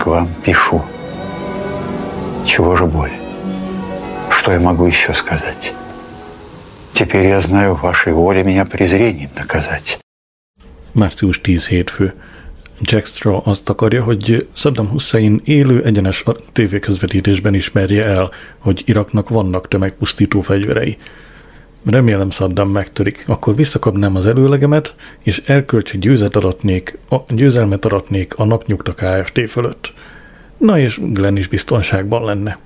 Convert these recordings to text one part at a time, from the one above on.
к вам пишу. Чего же более? Что я могу еще сказать? Теперь я знаю, вашей воле меня презрением наказать. Március 10 hétfő. Jack Straw azt akarja, hogy Saddam Hussein élő egyenes tévéközvetítésben ismerje el, hogy Iraknak vannak tömegpusztító fegyverei. Remélem Saddam megtörik, akkor visszakapnám az előlegemet, és erkölcsi győzet aratnék, a győzelmet aratnék a napnyugta Kft. fölött. Na és Glenn is biztonságban lenne.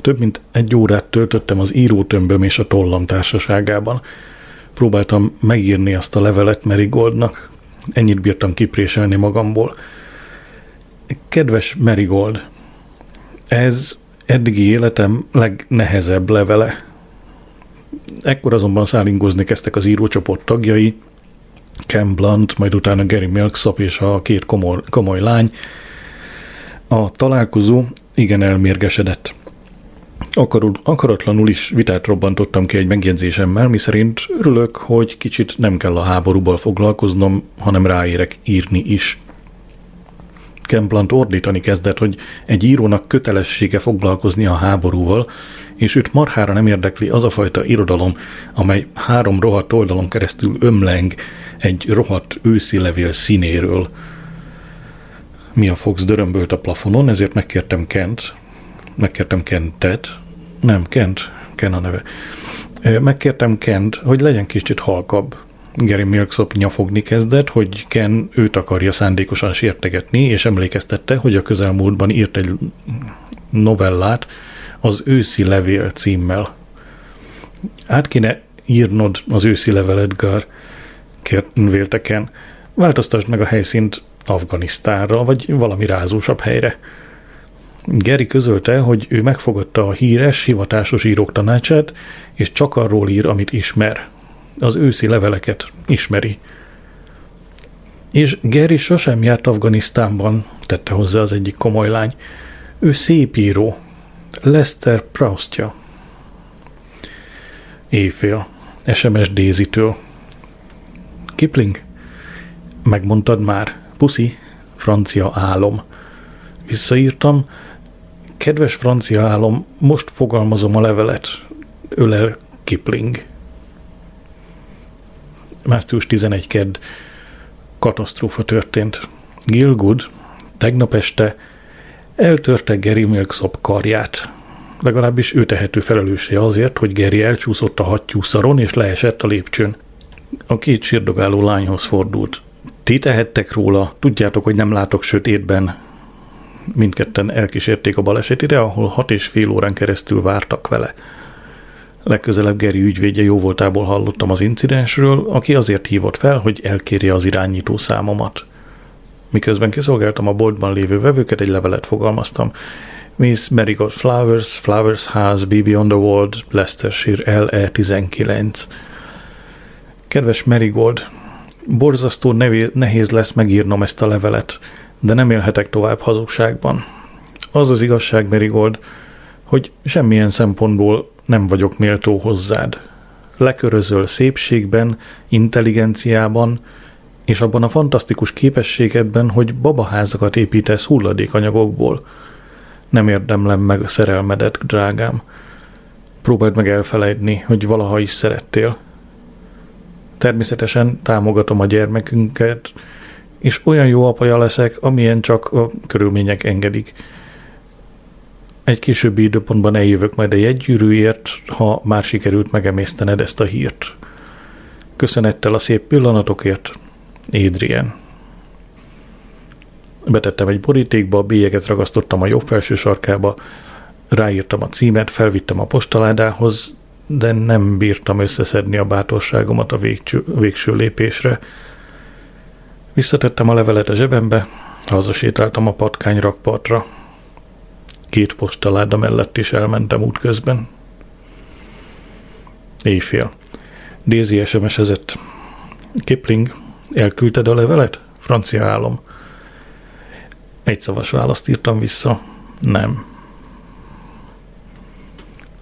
Több mint egy órát töltöttem az írótömböm és a tollam társaságában. Próbáltam megírni azt a levelet Marigoldnak. Ennyit bírtam kipréselni magamból. Kedves Marigold, ez eddigi életem legnehezebb levele. Ekkor azonban szállingozni kezdtek az írócsoport tagjai, Ken Blunt, majd utána Gary Milksop és a két komoly, komoly lány. A találkozó igen elmérgesedett. Akarul, akaratlanul is vitát robbantottam ki egy megjegyzésemmel, miszerint örülök, hogy kicsit nem kell a háborúval foglalkoznom, hanem ráérek írni is. Kemplant ordítani kezdett, hogy egy írónak kötelessége foglalkozni a háborúval, és őt marhára nem érdekli az a fajta irodalom, amely három rohadt oldalon keresztül ömleng egy rohadt őszi levél színéről. Mia Fox dörömbölt a plafonon, ezért megkértem Kent, megkértem Kentet, nem, Kent, Ken a neve. Megkértem Kent, hogy legyen kicsit halkabb. Gary Milksop nyafogni kezdett, hogy Ken őt akarja szándékosan sértegetni, és emlékeztette, hogy a közelmúltban írt egy novellát az őszi levél címmel. Át kéne írnod az őszi levelet, Gar, Ken. Változtasd meg a helyszínt Afganisztánra, vagy valami rázósabb helyre. Geri közölte, hogy ő megfogadta a híres, hivatásos írók tanácsát, és csak arról ír, amit ismer. Az őszi leveleket ismeri. És Geri sosem járt Afganisztánban, tette hozzá az egyik komoly lány. Ő szép író. Lester Proustja. Éjfél. SMS Daisy-től. Kipling? Megmondtad már. Puszi? Francia álom. Visszaírtam, Kedves francia álom, most fogalmazom a levelet. Ölel Kipling. Március 11 kedd. Katasztrófa történt. Gilgood tegnap este eltörte Gary Milksop karját. Legalábbis ő tehető felelőssé azért, hogy Gary elcsúszott a hattyúszaron és leesett a lépcsőn. A két sírdogáló lányhoz fordult. Ti tehettek róla, tudjátok, hogy nem látok sötétben, mindketten elkísérték a balesetére, ahol hat és fél órán keresztül vártak vele. Legközelebb Geri ügyvédje jó voltából hallottam az incidensről, aki azért hívott fel, hogy elkérje az irányító számomat. Miközben kiszolgáltam a boltban lévő vevőket, egy levelet fogalmaztam. Miss Marigold Flowers, Flowers House, BB on the World, Leicestershire LE 19. Kedves Marigold, borzasztó nehéz lesz megírnom ezt a levelet de nem élhetek tovább hazugságban. Az az igazság, Merigold, hogy semmilyen szempontból nem vagyok méltó hozzád. Lekörözöl szépségben, intelligenciában, és abban a fantasztikus képességedben, hogy babaházakat építesz hulladékanyagokból. Nem érdemlem meg a szerelmedet, drágám. Próbáld meg elfelejteni, hogy valaha is szerettél. Természetesen támogatom a gyermekünket, és olyan jó apaja leszek, amilyen csak a körülmények engedik. Egy későbbi időpontban eljövök majd a jegygyűrűért, ha már sikerült megemésztened ezt a hírt. Köszönettel a szép pillanatokért, Adrian. Betettem egy borítékba, a bélyeket ragasztottam a jobb felső sarkába, ráírtam a címet, felvittem a postaládához, de nem bírtam összeszedni a bátorságomat a végső, végső lépésre, Visszatettem a levelet a zsebembe, hazasétáltam a patkány rakpartra. Két postaláda mellett is elmentem útközben. Éjfél. Daisy SMS-ezett. Kipling, elküldted a levelet? Francia. Egy szavas választ írtam vissza. Nem.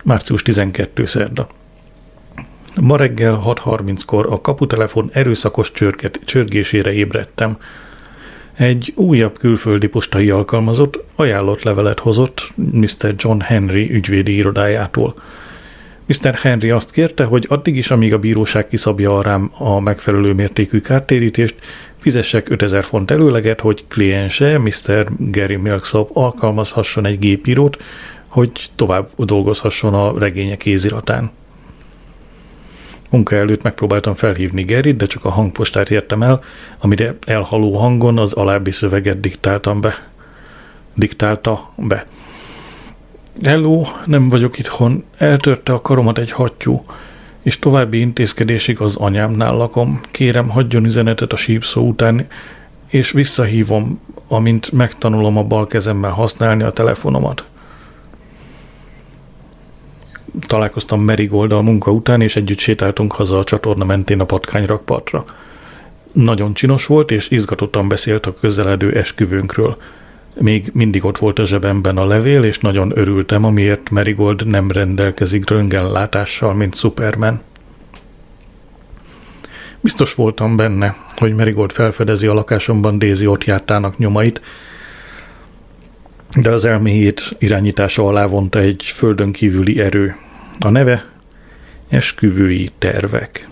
Március 12. szerda. Ma reggel 6.30-kor a kaputelefon erőszakos csörget, csörgésére ébredtem. Egy újabb külföldi postai alkalmazott ajánlott levelet hozott Mr. John Henry ügyvédi irodájától. Mr. Henry azt kérte, hogy addig is, amíg a bíróság kiszabja rám a megfelelő mértékű kártérítést, fizessek 5000 font előleget, hogy kliense, Mr. Gary Milksop alkalmazhasson egy gépírót, hogy tovább dolgozhasson a regények kéziratán. Munka előtt megpróbáltam felhívni Gerit, de csak a hangpostát értem el, amire elhaló hangon az alábbi szöveget diktáltam be. Diktálta be. Hello, nem vagyok itthon. Eltörte a karomat egy hattyú, és további intézkedésig az anyámnál lakom. Kérem, hagyjon üzenetet a sípszó után, és visszahívom, amint megtanulom a bal kezemmel használni a telefonomat találkoztam Merigold a munka után, és együtt sétáltunk haza a csatorna mentén a patkányrakpartra. Nagyon csinos volt, és izgatottan beszélt a közeledő esküvőnkről. Még mindig ott volt a zsebemben a levél, és nagyon örültem, amiért Merigold nem rendelkezik röntgenlátással, mint Superman. Biztos voltam benne, hogy Merigold felfedezi a lakásomban Daisy ott jártának nyomait, de az elméjét irányítása alá vonta egy földön kívüli erő. A neve esküvői tervek.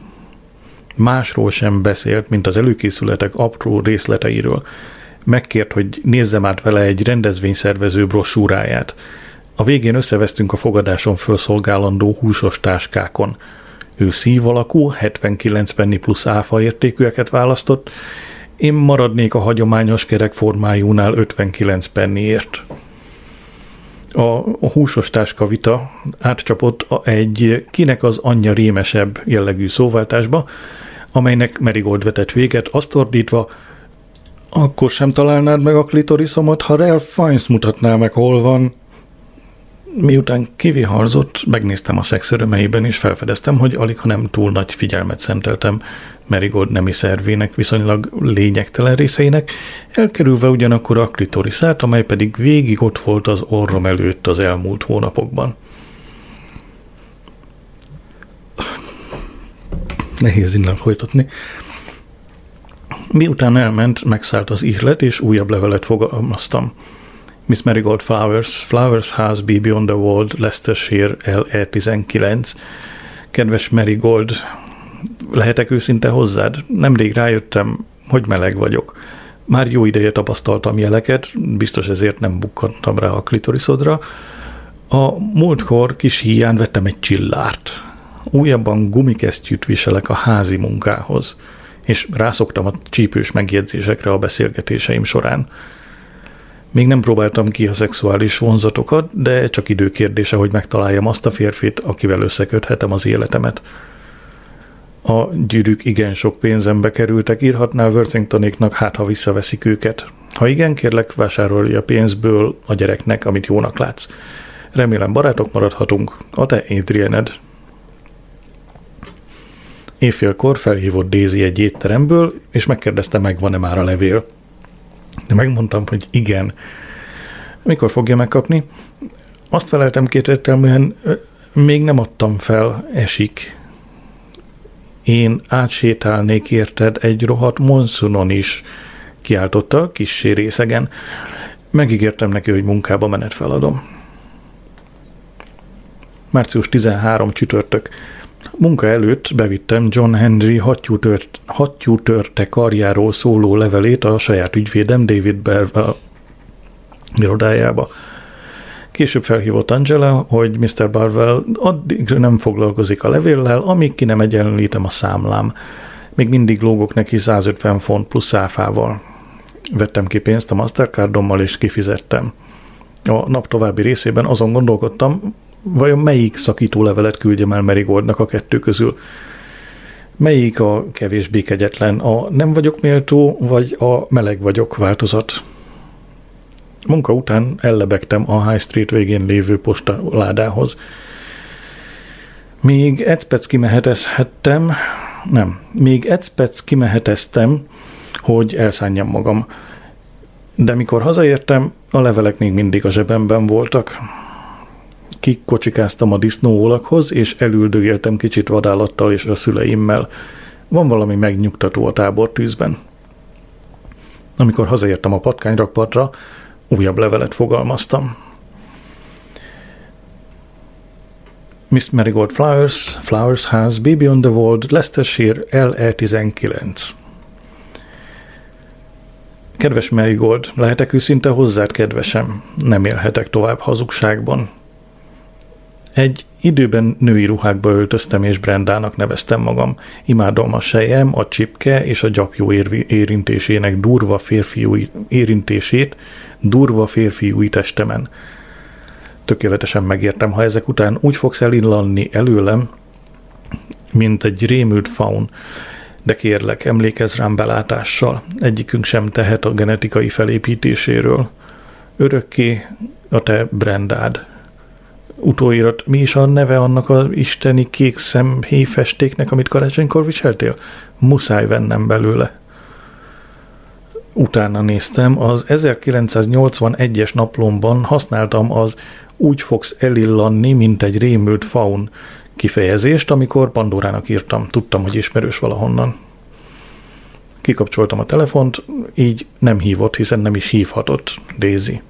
Másról sem beszélt, mint az előkészületek apró részleteiről. Megkért, hogy nézzem át vele egy rendezvényszervező brossúráját. A végén összevesztünk a fogadáson felszolgálandó húsos táskákon. Ő szív alakú, 79 penny plusz áfa értékűeket választott, én maradnék a hagyományos kerek formájúnál 59 penniért. A, a húsos táskavita átcsapott egy kinek az anyja rémesebb jellegű szóváltásba, amelynek Merigold vetett véget, azt ordítva, akkor sem találnád meg a klitorisomat, ha Ralph Fiennes mutatná meg, hol van. Miután kiviharzott, megnéztem a szex örömeiben, és felfedeztem, hogy alig, ha nem túl nagy figyelmet szenteltem Merigold nemi szervének viszonylag lényegtelen részeinek, elkerülve ugyanakkor a klitoriszát, amely pedig végig ott volt az orrom előtt az elmúlt hónapokban. Nehéz innen folytatni. Miután elment, megszállt az ihlet, és újabb levelet fogalmaztam. Miss Marigold Flowers, Flowers House, Be Beyond the World, Leicestershire, LE19. Kedves Marigold, lehetek őszinte hozzád? Nemrég rájöttem, hogy meleg vagyok. Már jó ideje tapasztaltam jeleket, biztos ezért nem bukkantam rá a klitoriszodra. A múltkor kis híján vettem egy csillárt. Újabban gumikesztyűt viselek a házi munkához, és rászoktam a csípős megjegyzésekre a beszélgetéseim során. Még nem próbáltam ki a szexuális vonzatokat, de csak időkérdése, hogy megtaláljam azt a férfit, akivel összeköthetem az életemet. A gyűrűk igen sok pénzembe kerültek, írhatnál Worthingtonéknak, hát ha visszaveszik őket. Ha igen, kérlek, vásárolj a pénzből a gyereknek, amit jónak látsz. Remélem barátok maradhatunk. A te Adrianed. Éjfélkor felhívott Daisy egy étteremből, és megkérdezte, megvan-e már a levél. De megmondtam, hogy igen. Mikor fogja megkapni? Azt feleltem kétértelműen, még nem adtam fel, esik. Én átsétálnék érted egy rohadt monszunon is, kiáltotta kissé részegen. Megígértem neki, hogy munkába menet feladom. Március 13 csütörtök. Munka előtt bevittem John Henry hattyútört, hattyútörte karjáról szóló levelét a saját ügyvédem David Berwell irodájába. Később felhívott Angela, hogy Mr. Barwell addig nem foglalkozik a levéllel, amíg ki nem egyenlítem a számlám. Még mindig lógok neki 150 font plusz áfával. Vettem ki pénzt a Mastercardommal és kifizettem. A nap további részében azon gondolkodtam, vajon melyik szakító levelet küldjem el Merigoldnak a kettő közül. Melyik a kevésbé kegyetlen, a nem vagyok méltó, vagy a meleg vagyok változat? Munka után ellebegtem a High Street végén lévő postaládához. Még egy kimehetezhettem, nem, még egy kimeheteztem, hogy elszánjam magam. De mikor hazaértem, a levelek még mindig a zsebemben voltak. Kikocsikáztam a disznóólakhoz, és elüldögéltem kicsit vadállattal és a szüleimmel. Van valami megnyugtató a tábortűzben. Amikor hazaértem a patkányrakpartra, újabb levelet fogalmaztam. Miss Marigold Flowers, Flowers House, Baby on the World, Leicestershire, LE19. Kedves Marigold, lehetek őszinte hozzád, kedvesem? Nem élhetek tovább hazugságban. Egy időben női ruhákba öltöztem és Brendának neveztem magam. Imádom a sejem, a csipke és a gyapjú érintésének durva férfiú érintését, durva férfiúi testemen. Tökéletesen megértem, ha ezek után úgy fogsz elillanni előlem, mint egy rémült faun, de kérlek, emlékezz rám belátással, egyikünk sem tehet a genetikai felépítéséről. Örökké a te Brendád. Utóirat, mi is a neve annak a isteni kék szemhéjfestéknek, amit karácsonykor viseltél? Muszáj vennem belőle. Utána néztem, az 1981-es naplomban használtam az úgy fogsz elillanni, mint egy rémült faun kifejezést, amikor Pandorának írtam. Tudtam, hogy ismerős valahonnan. Kikapcsoltam a telefont, így nem hívott, hiszen nem is hívhatott Daisy.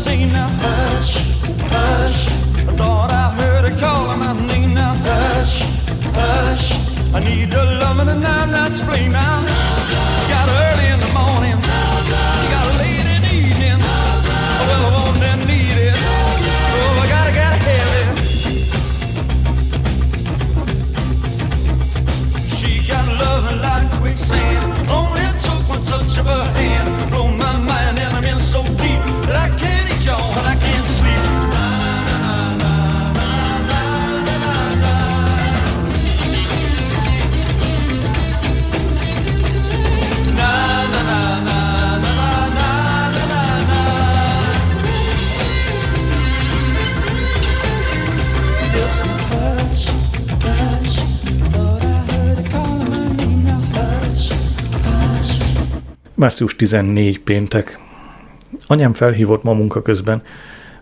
say now hush, hush. I thought I heard her calling my name now hush, hush. I need a loving and I'm not to blame. Március 14 péntek. Anyám felhívott ma munka közben.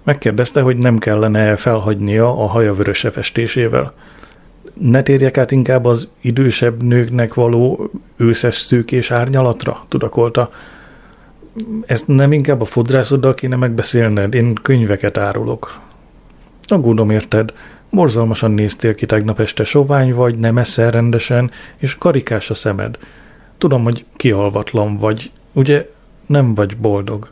Megkérdezte, hogy nem kellene felhagynia a haja vöröse festésével. Ne térjek át inkább az idősebb nőknek való őszes szűkés árnyalatra, tudakolta. Ezt nem inkább a fodrászoddal kéne megbeszélned, én könyveket árulok. Aggódom érted, borzalmasan néztél ki tegnap este, sovány vagy, nem eszel rendesen, és karikás a szemed – Tudom, hogy kihalvatlan vagy, ugye nem vagy boldog.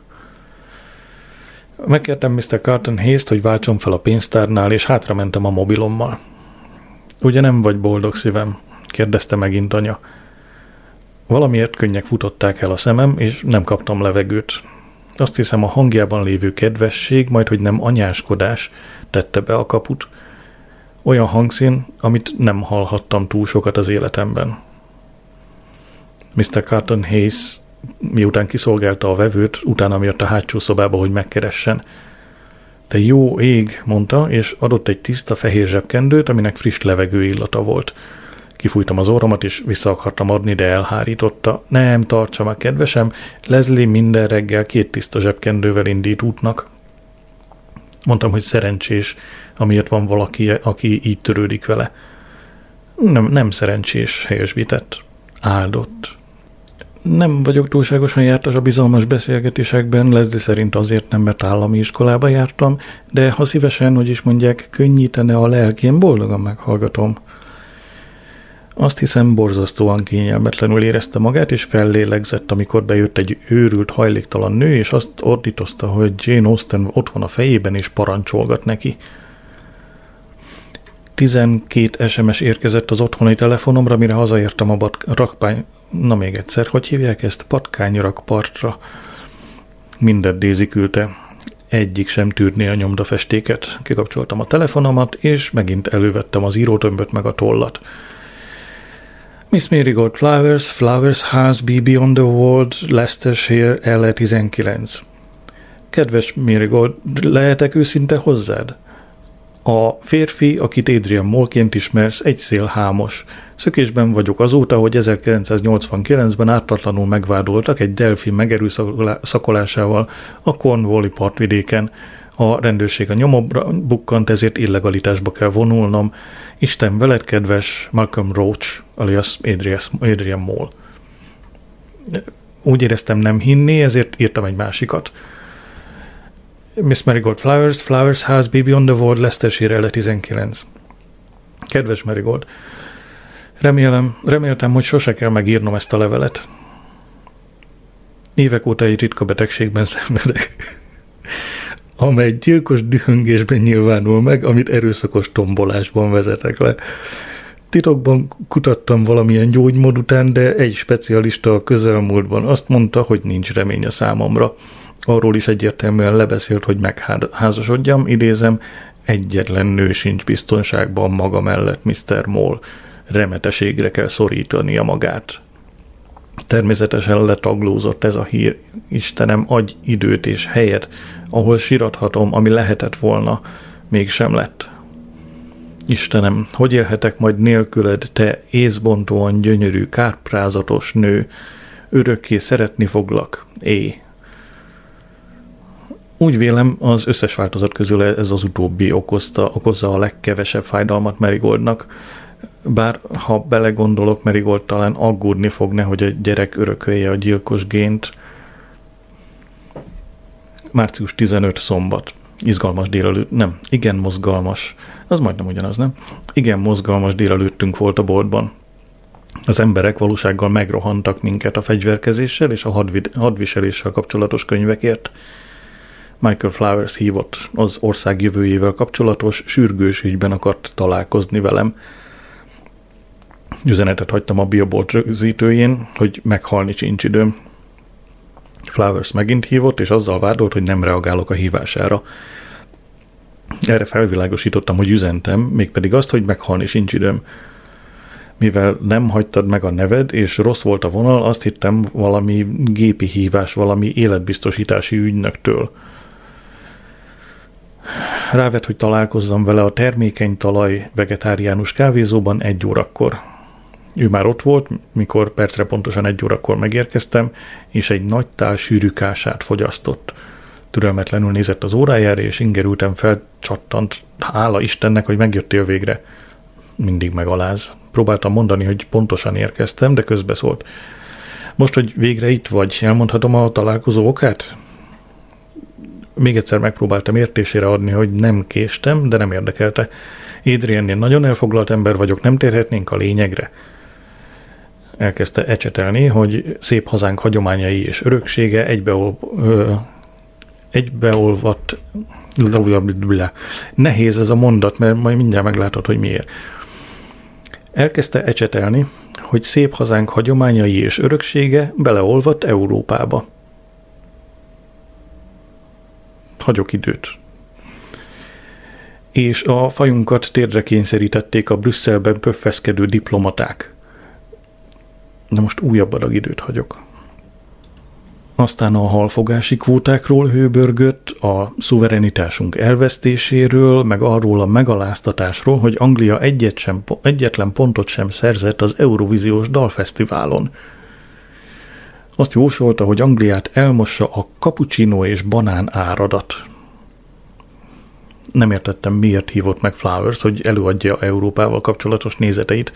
Megkértem Mr. Carton Hayes-t, hogy váltson fel a pénztárnál, és hátra mentem a mobilommal. Ugye nem vagy boldog szívem? kérdezte megint anya. Valamiért könnyek futották el a szemem, és nem kaptam levegőt. Azt hiszem a hangjában lévő kedvesség, majd hogy nem anyáskodás tette be a kaput. Olyan hangszín, amit nem hallhattam túl sokat az életemben. Mr. Carton Hayes miután kiszolgálta a vevőt, utána miatt a hátsó szobába, hogy megkeressen. Te jó ég, mondta, és adott egy tiszta fehér zsebkendőt, aminek friss levegő illata volt. Kifújtam az orromat, és vissza akartam adni, de elhárította. Nem, tartsa meg, kedvesem, Leslie minden reggel két tiszta zsebkendővel indít útnak. Mondtam, hogy szerencsés, amiért van valaki, aki így törődik vele. Nem, nem szerencsés, helyesbített. Áldott. Nem vagyok túlságosan jártas a bizalmas beszélgetésekben, Leslie szerint azért nem, mert állami iskolába jártam, de ha szívesen, hogy is mondják, könnyítene a lelkén, boldogan meghallgatom. Azt hiszem, borzasztóan kényelmetlenül érezte magát, és fellélegzett, amikor bejött egy őrült, hajléktalan nő, és azt ordítozta, hogy Jane Austen ott van a fejében, és parancsolgat neki. 12 SMS érkezett az otthoni telefonomra, mire hazaértem a rakpány... Na még egyszer, hogy hívják ezt? Patkányrakpartra. Mindet Dézi küldte. Egyik sem tűrné a nyomdafestéket. Kikapcsoltam a telefonomat, és megint elővettem az írótömböt meg a tollat. Miss Marigold Flowers, Flowers House, BB on the World, Leicestershire, LE 19. Kedves Marigold, lehetek őszinte hozzád? A férfi, akit Adrian Molként ismersz, egy szélhámos. Szökésben vagyok azóta, hogy 1989-ben ártatlanul megvádoltak egy delfin megerőszakolásával a Cornwalli partvidéken. A rendőrség a nyomobra bukkant, ezért illegalitásba kell vonulnom. Isten veled, kedves Malcolm Roach, alias Adrian, Moll. Úgy éreztem nem hinni, ezért írtam egy másikat. Miss Marigold Flowers, Flowers House, Baby on the World, Leicestershire 19. Kedves Marigold, remélem, reméltem, hogy sose kell megírnom ezt a levelet. Évek óta egy ritka betegségben szenvedek, amely gyilkos dühöngésben nyilvánul meg, amit erőszakos tombolásban vezetek le. Titokban kutattam valamilyen gyógymód után, de egy specialista a közelmúltban azt mondta, hogy nincs remény a számomra arról is egyértelműen lebeszélt, hogy megházasodjam, idézem, egyetlen nő sincs biztonságban maga mellett, Mr. Moll. Remeteségre kell szorítania magát. Természetesen letaglózott ez a hír. Istenem, adj időt és helyet, ahol sirathatom, ami lehetett volna, mégsem lett. Istenem, hogy élhetek majd nélküled, te észbontóan gyönyörű, kárprázatos nő, örökké szeretni foglak, é. Úgy vélem, az összes változat közül ez az utóbbi okozta, okozza a legkevesebb fájdalmat Marigoldnak, bár ha belegondolok, Marigold talán aggódni fog, nehogy a gyerek örökölje a gyilkos gént. Március 15 szombat. Izgalmas délelőtt, nem, igen mozgalmas. Az majdnem ugyanaz, nem? Igen mozgalmas délelőttünk volt a boltban. Az emberek valósággal megrohantak minket a fegyverkezéssel és a hadvid, hadviseléssel kapcsolatos könyvekért. Michael Flowers hívott az ország jövőjével kapcsolatos sürgős ügyben akart találkozni velem. Üzenetet hagytam a biobolt rögzítőjén, hogy meghalni sincs időm. Flowers megint hívott, és azzal vádolt, hogy nem reagálok a hívására. Erre felvilágosítottam, hogy üzentem, mégpedig azt, hogy meghalni sincs időm. Mivel nem hagytad meg a neved, és rossz volt a vonal, azt hittem valami gépi hívás, valami életbiztosítási ügynöktől – Rávet, hogy találkozzam vele a termékeny talaj vegetáriánus kávézóban egy órakor. Ő már ott volt, mikor percre pontosan egy órakor megérkeztem, és egy nagy tál sűrű kását fogyasztott. Türelmetlenül nézett az órájára, és ingerültem fel, csattant. Hála Istennek, hogy megjöttél végre. Mindig megaláz. Próbáltam mondani, hogy pontosan érkeztem, de közbeszólt. Most, hogy végre itt vagy, elmondhatom a találkozó okát? Még egyszer megpróbáltam értésére adni, hogy nem késtem, de nem érdekelte. Adriennél nagyon elfoglalt ember vagyok, nem térhetnénk a lényegre. Elkezdte ecsetelni, hogy szép hazánk hagyományai és öröksége egybeol, ö, egybeolvadt Nehéz ez a mondat, mert majd mindjárt meglátod, hogy miért. Elkezdte ecsetelni, hogy szép hazánk hagyományai és öröksége beleolvadt Európába hagyok időt. És a fajunkat térdre kényszerítették a Brüsszelben pöffeszkedő diplomaták. Na most újabb adag időt hagyok. Aztán a halfogási kvótákról hőbörgött, a szuverenitásunk elvesztéséről, meg arról a megaláztatásról, hogy Anglia egyet sem, egyetlen pontot sem szerzett az Eurovíziós Dalfesztiválon – azt jósolta, hogy Angliát elmossa a cappuccino és banán áradat. Nem értettem, miért hívott meg Flowers, hogy előadja Európával kapcsolatos nézeteit.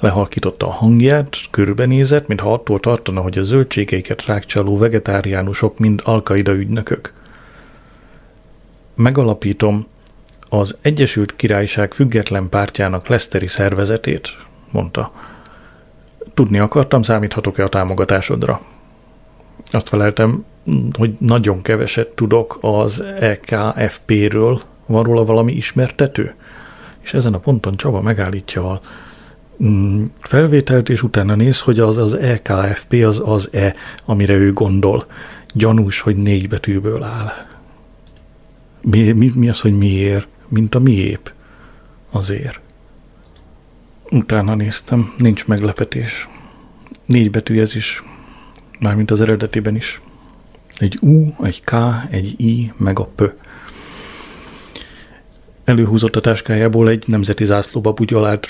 Lehalkította a hangját, körbenézett, mintha attól tartana, hogy a zöldségeiket rákcsaló vegetáriánusok mind alkaida ügynökök. Megalapítom az Egyesült Királyság független pártjának Leszteri szervezetét, mondta. Tudni akartam, számíthatok-e a támogatásodra. Azt feleltem, hogy nagyon keveset tudok az EKFP-ről. Van róla valami ismertető? És ezen a ponton Csaba megállítja a felvételt, és utána néz, hogy az az EKFP az az E, amire ő gondol. Gyanús, hogy négy betűből áll. Mi, mi, mi az, hogy miért? Mint a miép. Azért. Utána néztem, nincs meglepetés. Négy betű ez is, mármint az eredetiben is. Egy U, egy K, egy I, meg a P. Előhúzott a táskájából egy nemzeti zászlóba bugyalált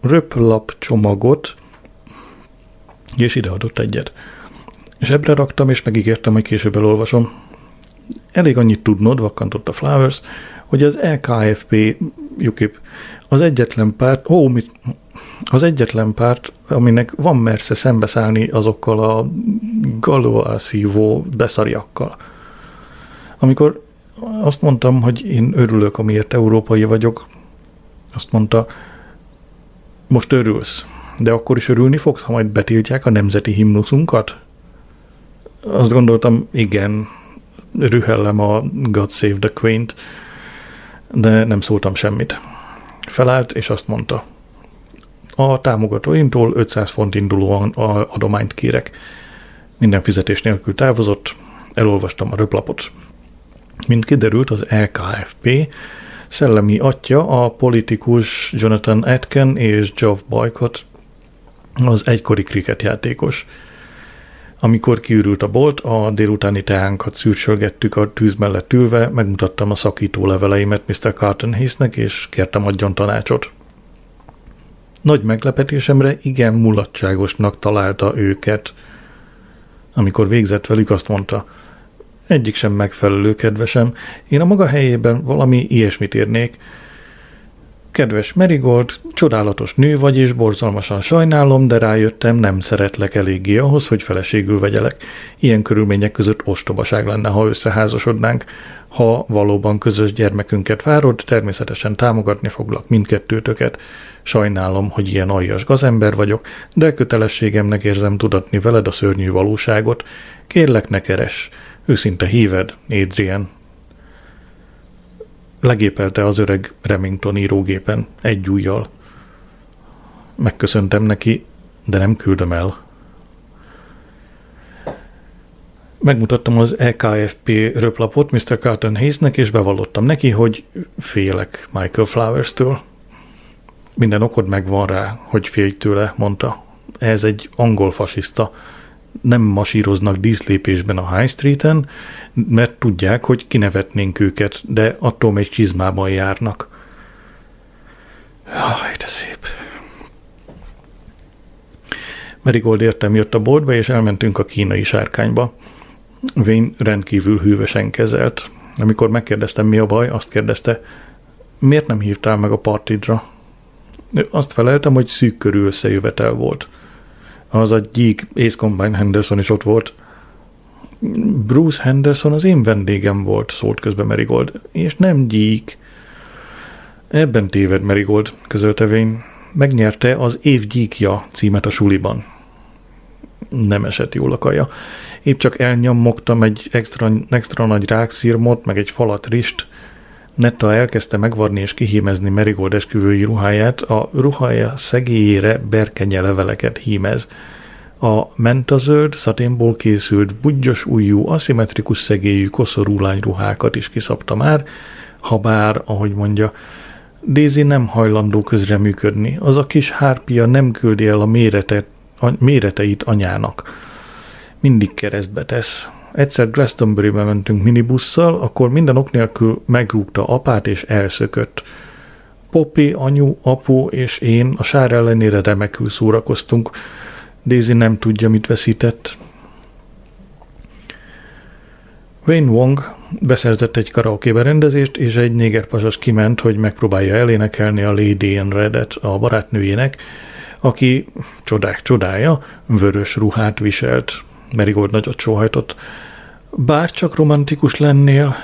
röplapcsomagot, és ideadott egyet. Zsebre raktam, és megígértem, hogy később elolvasom. Elég annyit tudnod, vakkantott a Flowers, hogy az LKFP, UKIP, az egyetlen párt, ó, mit, az egyetlen párt, aminek van mersze szembeszállni azokkal a galoa szívó beszariakkal. Amikor azt mondtam, hogy én örülök, amiért európai vagyok, azt mondta, most örülsz, de akkor is örülni fogsz, ha majd betiltják a nemzeti himnuszunkat? Azt gondoltam, igen, rühellem a God Save the Queen-t, de nem szóltam semmit. Felállt, és azt mondta, a támogatóimtól 500 font indulóan adományt kérek. Minden fizetés nélkül távozott, elolvastam a röplapot. Mint kiderült, az LKFP szellemi atya a politikus Jonathan Atkin és Geoff Boycott, az egykori kriketjátékos. Amikor kiürült a bolt, a délutáni teánkat szűrsölgettük a tűz mellett ülve, megmutattam a szakító leveleimet Mr. Carton Hayesnek, és kértem adjon tanácsot. Nagy meglepetésemre igen mulatságosnak találta őket. Amikor végzett velük, azt mondta, egyik sem megfelelő, kedvesem, én a maga helyében valami ilyesmit írnék, Kedves Merigold, csodálatos nő vagy, és borzalmasan sajnálom, de rájöttem, nem szeretlek eléggé ahhoz, hogy feleségül vegyelek. Ilyen körülmények között ostobaság lenne, ha összeházasodnánk. Ha valóban közös gyermekünket várod, természetesen támogatni foglak mindkettőtöket. Sajnálom, hogy ilyen aljas gazember vagyok, de kötelességemnek érzem tudatni veled a szörnyű valóságot. Kérlek, ne keres. Őszinte híved, Adrian legépelte az öreg Remington írógépen egy ujjal. Megköszöntem neki, de nem küldöm el. Megmutattam az EKFP röplapot Mr. Carton Hayesnek, és bevallottam neki, hogy félek Michael Flowers-től. Minden okod megvan rá, hogy félj tőle, mondta. Ez egy angol fasiszta, nem masíroznak díszlépésben a High Street-en, mert tudják, hogy kinevetnénk őket, de attól még csizmában járnak. Jaj, de szép. Merigold értem jött a boltba, és elmentünk a kínai sárkányba. Vén rendkívül hűvösen kezelt. Amikor megkérdeztem, mi a baj, azt kérdezte, miért nem hívtál meg a partidra? Azt feleltem, hogy szűk körül összejövetel volt az a gyík Ace Combine Henderson is ott volt. Bruce Henderson az én vendégem volt, szólt közben Merigold, és nem gyík. Ebben téved Merigold, közölte Vén. Megnyerte az év gyíkja címet a suliban. Nem esett jól a kaja. Épp csak elnyomogtam egy extra, extra nagy rákszírmot, meg egy falat rist, Netta elkezdte megvarni és kihímezni Merigold esküvői ruháját, a ruhája szegélyére berkenye leveleket hímez. A mentazöld, szaténból készült, budgyos ujjú, aszimmetrikus szegélyű koszorú ruhákat is kiszabta már, ha bár, ahogy mondja, Daisy nem hajlandó közreműködni, az a kis hárpia nem küldi el a, méretet, a méreteit anyának. Mindig keresztbe tesz, egyszer Glastonbury-be mentünk minibusszal, akkor minden ok nélkül megrúgta apát és elszökött. Poppy, anyu, apu és én a sár ellenére remekül szórakoztunk. Daisy nem tudja, mit veszített. Wayne Wong beszerzett egy karaoke berendezést, és egy négerpasas kiment, hogy megpróbálja elénekelni a Lady in Red-et a barátnőjének, aki csodák csodája, vörös ruhát viselt, Merigold nagyot sóhajtott. Bár csak romantikus lennél,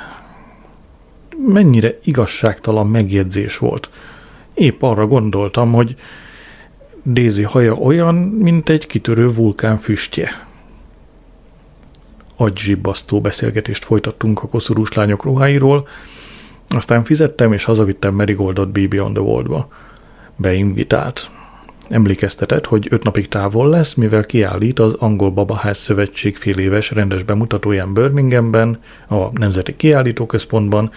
mennyire igazságtalan megjegyzés volt. Épp arra gondoltam, hogy Daisy haja olyan, mint egy kitörő vulkán füstje. Agyibbasztó beszélgetést folytattunk a koszorús lányok ruháiról, aztán fizettem és hazavittem Marigoldot BB on the World-ba. Beinvitált. Emlékeztetett, hogy öt napig távol lesz, mivel kiállít az Angol Babaház Szövetség fél éves rendes bemutatóján Birminghamben, a Nemzeti Kiállítóközpontban,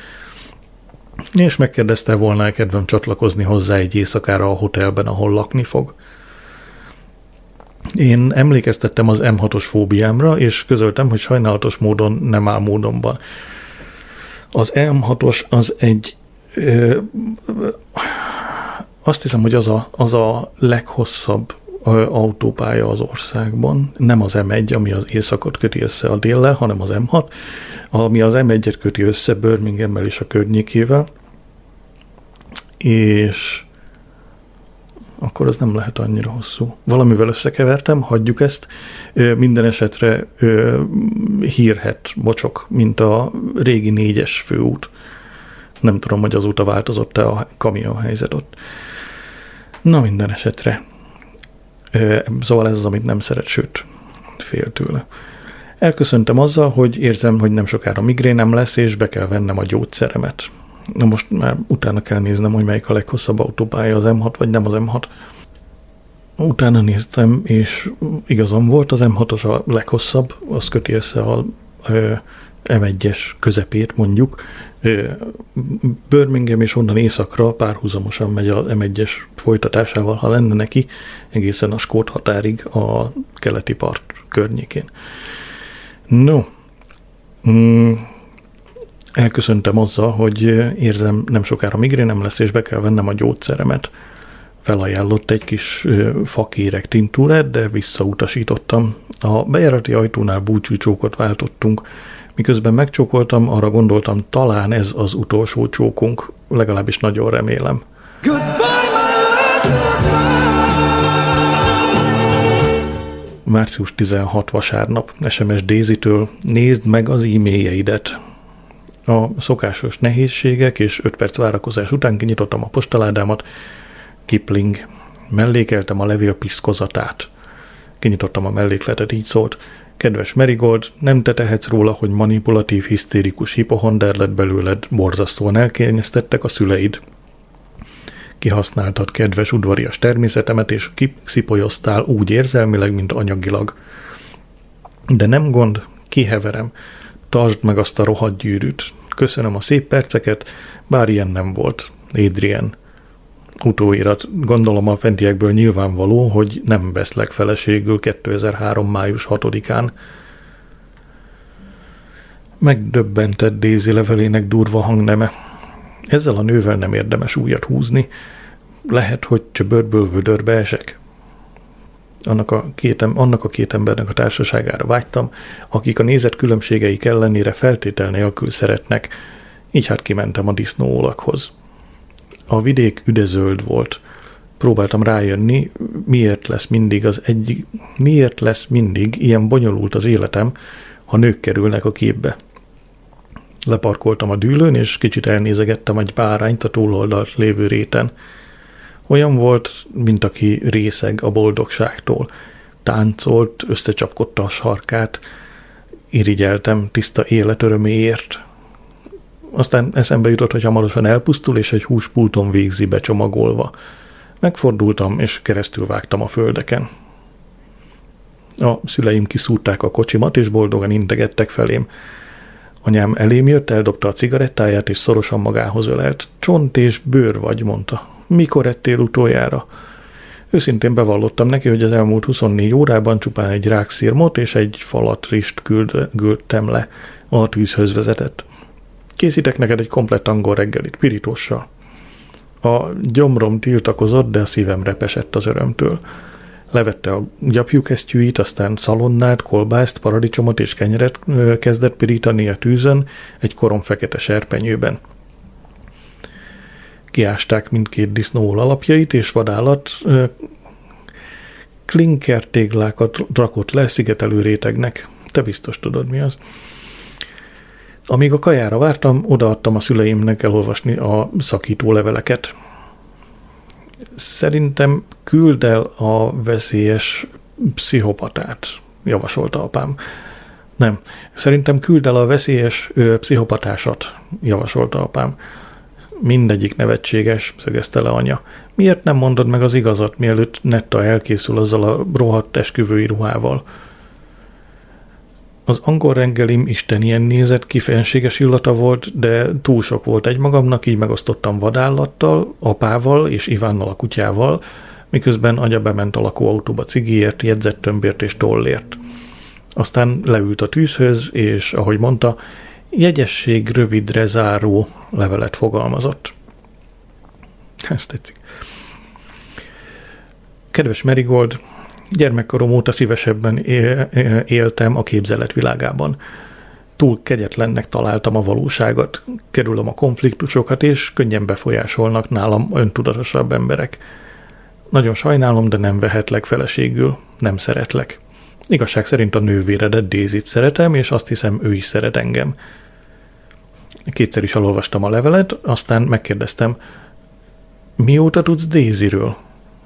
és megkérdezte volna kedvem csatlakozni hozzá egy éjszakára a hotelben, ahol lakni fog. Én emlékeztettem az M6-os fóbiámra, és közöltem, hogy sajnálatos módon nem áll módonban. Az M6-os az egy ö, azt hiszem, hogy az a, az a leghosszabb autópálya az országban, nem az M1, ami az északot köti össze a déllel, hanem az M6, ami az M1-et köti össze Birmingham-mel és a környékével, és akkor az nem lehet annyira hosszú. Valamivel összekevertem, hagyjuk ezt. Minden esetre hírhet mocsok, mint a régi négyes főút. Nem tudom, hogy azóta változott-e a kamion helyzet ott. Na minden esetre. Szóval ez az, amit nem szeret, sőt, fél tőle. Elköszöntem azzal, hogy érzem, hogy nem sokára migrénem lesz, és be kell vennem a gyógyszeremet. Na most már utána kell néznem, hogy melyik a leghosszabb autópálya, az M6 vagy nem az M6. Utána néztem, és igazam volt, az M6-os a leghosszabb, az köti össze a M1-es közepét mondjuk. Birmingham és onnan északra párhuzamosan megy az M1-es folytatásával, ha lenne neki, egészen a Skót határig a keleti part környékén. No, mm, elköszöntem azzal, hogy érzem nem sokára migrénem lesz, és be kell vennem a gyógyszeremet. Felajánlott egy kis fakérek tintúrát, de visszautasítottam. A bejárati ajtónál búcsúcsókot váltottunk, Miközben megcsókoltam, arra gondoltam, talán ez az utolsó csókunk, legalábbis nagyon remélem. Március 16 vasárnap, SMS Daisy-től, nézd meg az e-mailjeidet. A szokásos nehézségek és 5 perc várakozás után kinyitottam a postaládámat, Kipling. Mellékeltem a levél piszkozatát. Kinyitottam a mellékletet, így szólt. Kedves Merigold, nem te tehetsz róla, hogy manipulatív, hisztérikus hipohonder lett belőled, borzasztóan elkényeztettek a szüleid. Kihasználtad kedves udvarias természetemet, és kiszipolyoztál úgy érzelmileg, mint anyagilag. De nem gond, kiheverem. Tartsd meg azt a rohadt gyűrűt. Köszönöm a szép perceket, bár ilyen nem volt. Adrian utóirat. Gondolom a fentiekből nyilvánvaló, hogy nem veszlek feleségül 2003. május 6-án. Megdöbbentett Daisy levelének durva hangneme. Ezzel a nővel nem érdemes újat húzni. Lehet, hogy csöbörből vödörbe esek. Annak a, két, annak a két embernek a társaságára vágytam, akik a nézet különbségeik ellenére feltétel nélkül szeretnek, így hát kimentem a disznóolakhoz. A vidék üdezöld volt. Próbáltam rájönni, miért lesz mindig az egy, miért lesz mindig ilyen bonyolult az életem, ha nők kerülnek a képbe. Leparkoltam a dűlőn, és kicsit elnézegettem egy bárányt a túloldalt lévő réten. Olyan volt, mint aki részeg a boldogságtól. Táncolt, összecsapkodta a sarkát, irigyeltem tiszta életöröméért, aztán eszembe jutott, hogy hamarosan elpusztul, és egy húspulton végzi becsomagolva. Megfordultam, és keresztül vágtam a földeken. A szüleim kiszúrták a kocsimat, és boldogan integettek felém. Anyám elém jött, eldobta a cigarettáját, és szorosan magához ölelt. Csont és bőr vagy, mondta. Mikor ettél utoljára? Őszintén bevallottam neki, hogy az elmúlt 24 órában csupán egy rákszírmot és egy falatrist küldtem le. A tűzhöz vezetett. Készítek neked egy komplett angol reggelit, pirítóssal. A gyomrom tiltakozott, de a szívem repesett az örömtől. Levette a gyapjúkesztyűit, aztán szalonnát, kolbászt, paradicsomot és kenyeret kezdett pirítani a tűzön egy korom fekete serpenyőben. Kiásták mindkét disznó alapjait, és vadállat klinker téglákat rakott le szigetelő rétegnek. Te biztos tudod, mi az. Amíg a kajára vártam, odaadtam a szüleimnek elolvasni a szakító leveleket. Szerintem küld el a veszélyes pszichopatát, javasolta apám. Nem, szerintem küld el a veszélyes ö, pszichopatásat, javasolta apám. Mindegyik nevetséges, szögezte le anya. Miért nem mondod meg az igazat, mielőtt Netta elkészül azzal a rohadt esküvői ruhával? Az angol reggelim isten ilyen nézett ki, illata volt, de túl sok volt egy magamnak, így megosztottam vadállattal, apával és Ivánnal a kutyával, miközben agya bement a lakóautóba cigiért, jegyzett tömbért és tollért. Aztán leült a tűzhöz, és ahogy mondta, jegyesség rövidre záró levelet fogalmazott. Ez tetszik. Kedves Merigold, gyermekkorom óta szívesebben éltem a képzelet világában. Túl kegyetlennek találtam a valóságot, kerülöm a konfliktusokat, és könnyen befolyásolnak nálam öntudatosabb emberek. Nagyon sajnálom, de nem vehetlek feleségül, nem szeretlek. Igazság szerint a nővéredet Dézit szeretem, és azt hiszem, ő is szeret engem. Kétszer is elolvastam a levelet, aztán megkérdeztem, mióta tudsz Déziről?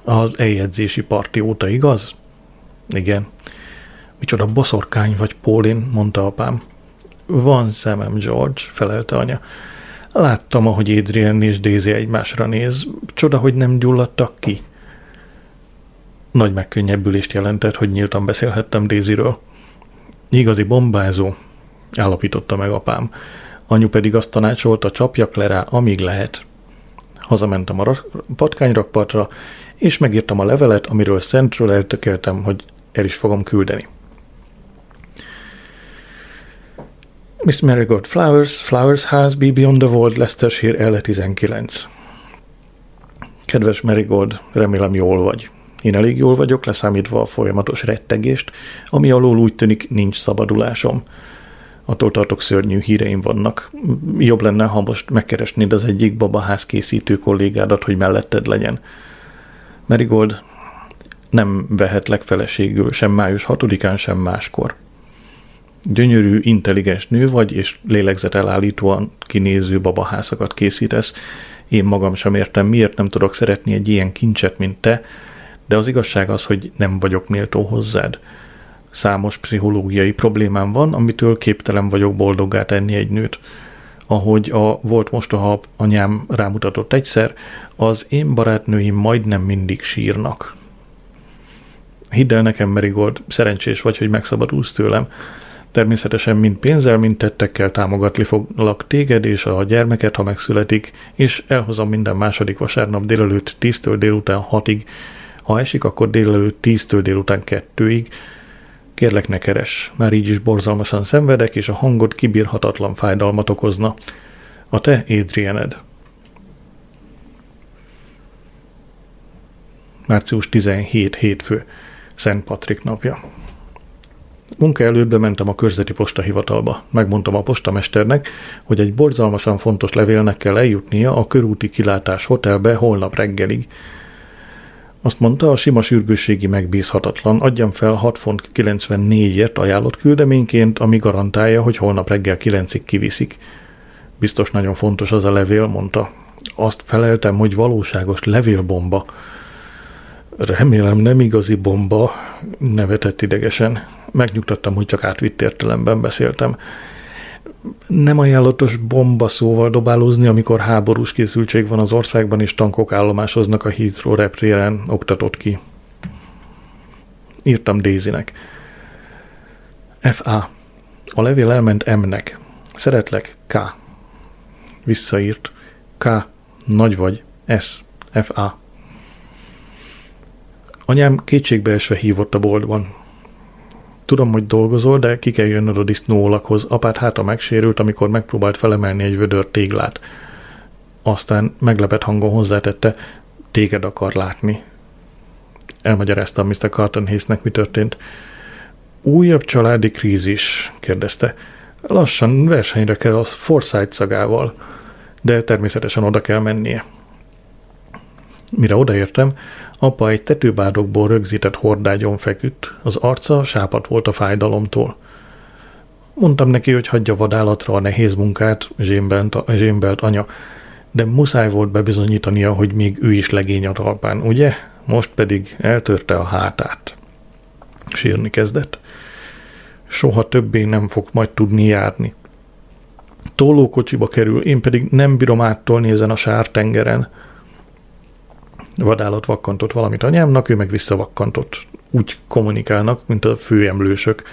Az eljegyzési parti óta, igaz? Igen. Micsoda boszorkány vagy, Pólin, mondta apám. Van szemem, George, felelte anya. Láttam, ahogy Adrian és Daisy egymásra néz. Csoda, hogy nem gyulladtak ki. Nagy megkönnyebbülést jelentett, hogy nyíltan beszélhettem Daisyről. Igazi bombázó, állapította meg apám. Anyu pedig azt tanácsolta, csapjak le rá, amíg lehet. Hazamentem a patkányrakpartra, és megírtam a levelet, amiről szentről eltökeltem, hogy el is fogom küldeni. Miss Marigold Flowers, Flowers House, Be Beyond the World, Leicestershire, l 19. Kedves Marigold, remélem jól vagy. Én elég jól vagyok, leszámítva a folyamatos rettegést, ami alól úgy tűnik nincs szabadulásom. Attól tartok szörnyű híreim vannak. Jobb lenne, ha most megkeresnéd az egyik babaház készítő kollégádat, hogy melletted legyen. Marigold, nem vehetlek feleségül sem május 6-án, sem máskor. Gyönyörű, intelligens nő vagy, és lélegzetelállítóan kinéző babahászakat készítesz. Én magam sem értem, miért nem tudok szeretni egy ilyen kincset, mint te, de az igazság az, hogy nem vagyok méltó hozzád. Számos pszichológiai problémám van, amitől képtelen vagyok boldoggá tenni egy nőt. Ahogy a volt mostoha anyám rámutatott egyszer, az én barátnőim majdnem mindig sírnak. Hidd el nekem, Merigold, szerencsés vagy, hogy megszabadulsz tőlem. Természetesen mind pénzzel, mind tettekkel támogatni foglak téged és a gyermeket, ha megszületik, és elhozom minden második vasárnap délelőtt 10-től délután 6-ig. Ha esik, akkor délelőtt 10-től délután 2-ig. Kérlek ne keres, már így is borzalmasan szenvedek, és a hangod kibírhatatlan fájdalmat okozna. A te Adrianed. Március 17 hétfő. Szent Patrik napja. Munka előtt bementem a körzeti postahivatalba. Megmondtam a postamesternek, hogy egy borzalmasan fontos levélnek kell eljutnia a körúti kilátás hotelbe holnap reggelig. Azt mondta, a sima sürgősségi megbízhatatlan, adjam fel 6 font 94-ért ajánlott küldeményként, ami garantálja, hogy holnap reggel 9-ig kiviszik. Biztos nagyon fontos az a levél, mondta. Azt feleltem, hogy valóságos levélbomba. Remélem nem igazi bomba, nevetett idegesen. Megnyugtattam, hogy csak átvitt értelemben beszéltem. Nem ajánlatos bomba szóval dobálózni, amikor háborús készültség van az országban, és tankok állomásoznak a Heathrow reptéren, oktatott ki. Írtam Daisynek. F.A. A levél elment M-nek. Szeretlek, K. Visszaírt. K. Nagy vagy. S. F.A. Anyám kétségbeesve hívott a boltban. Tudom, hogy dolgozol, de ki kell jönnöd a disznóolakhoz. Apád háta megsérült, amikor megpróbált felemelni egy vödör téglát. Aztán meglepett hangon hozzátette, téged akar látni. Elmagyaráztam Mr. Carton Hayesnek, mi történt. Újabb családi krízis, kérdezte. Lassan versenyre kell a Forsyth szagával, de természetesen oda kell mennie. Mire odaértem, apa egy tetőbádokból rögzített hordágyon feküdt, az arca sápat volt a fájdalomtól. Mondtam neki, hogy hagyja vadállatra a nehéz munkát, zsémbelt, zsémbelt anya, de muszáj volt bebizonyítania, hogy még ő is legény a talpán, ugye? Most pedig eltörte a hátát. Sírni kezdett. Soha többé nem fog majd tudni járni. Tólókocsiba kerül, én pedig nem bírom áttolni ezen a sártengeren. Vadállat vakkantott valamit anyámnak, ő meg visszavakkantott. Úgy kommunikálnak, mint a főemlősök.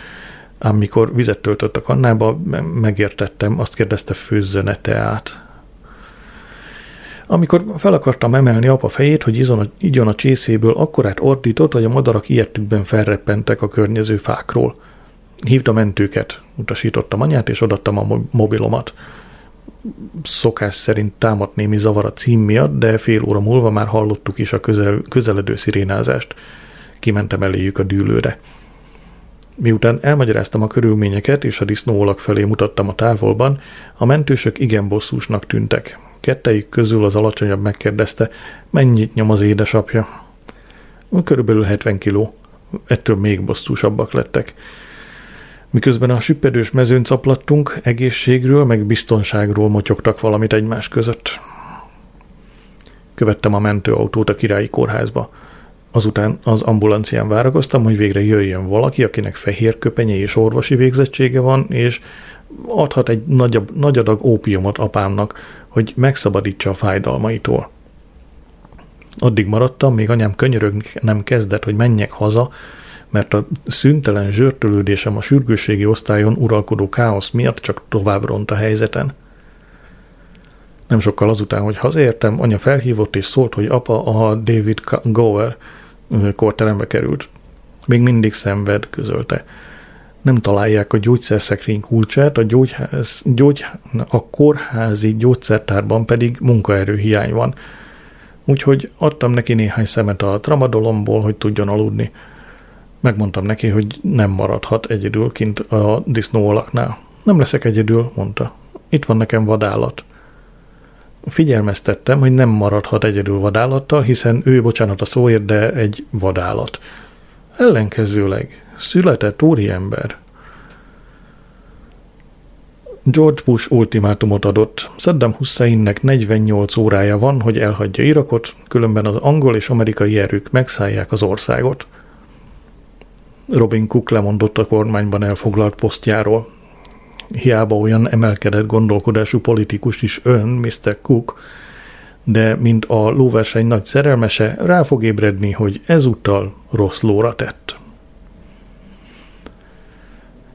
Ám mikor vizet töltött a kannába, megértettem, azt kérdezte főzzöne teát. Amikor fel akartam emelni apa fejét, hogy izon a, igyon a csészéből, akkorát ordított, hogy a madarak ilyetükben felreppentek a környező fákról. Hívd mentőket, utasítottam anyát, és odattam a mobilomat. Szokás szerint támadt némi zavar a cím miatt, de fél óra múlva már hallottuk is a közel, közeledő szirénázást. Kimentem eléjük a dűlőre. Miután elmagyaráztam a körülményeket, és a disznóolak felé mutattam a távolban, a mentősök igen bosszúsnak tűntek. Kettejük közül az alacsonyabb megkérdezte, mennyit nyom az édesapja. Körülbelül 70 kiló. Ettől még bosszúsabbak lettek. Miközben a süppedős mezőn caplattunk, egészségről meg biztonságról motyogtak valamit egymás között. Követtem a mentőautót a királyi kórházba. Azután az ambulancián várakoztam, hogy végre jöjjön valaki, akinek fehér köpenye és orvosi végzettsége van, és adhat egy nagy, nagy adag ópiumot apámnak, hogy megszabadítsa a fájdalmaitól. Addig maradtam, még anyám könyörög nem kezdett, hogy menjek haza, mert a szüntelen zsörtölődésem a sürgősségi osztályon uralkodó káosz miatt csak tovább ront a helyzeten. Nem sokkal azután, hogy hazaértem, anya felhívott és szólt, hogy apa a David Gower korterembe került. Még mindig szenved, közölte nem találják a gyógyszerszekrény kulcsát, a, gyógyház, gyógy, a kórházi gyógyszertárban pedig munkaerőhiány van. Úgyhogy adtam neki néhány szemet a tramadolomból, hogy tudjon aludni. Megmondtam neki, hogy nem maradhat egyedül kint a disznóolaknál. Nem leszek egyedül, mondta. Itt van nekem vadállat. Figyelmeztettem, hogy nem maradhat egyedül vadállattal, hiszen ő, bocsánat a szóért, de egy vadállat. Ellenkezőleg Született úriember. George Bush ultimátumot adott. Saddam Husseinnek 48 órája van, hogy elhagyja Irakot, különben az angol és amerikai erők megszállják az országot. Robin Cook lemondott a kormányban elfoglalt posztjáról. Hiába olyan emelkedett gondolkodású politikus is ön, Mr. Cook, de mint a lóverseny nagy szerelmese, rá fog ébredni, hogy ezúttal rossz lóra tett.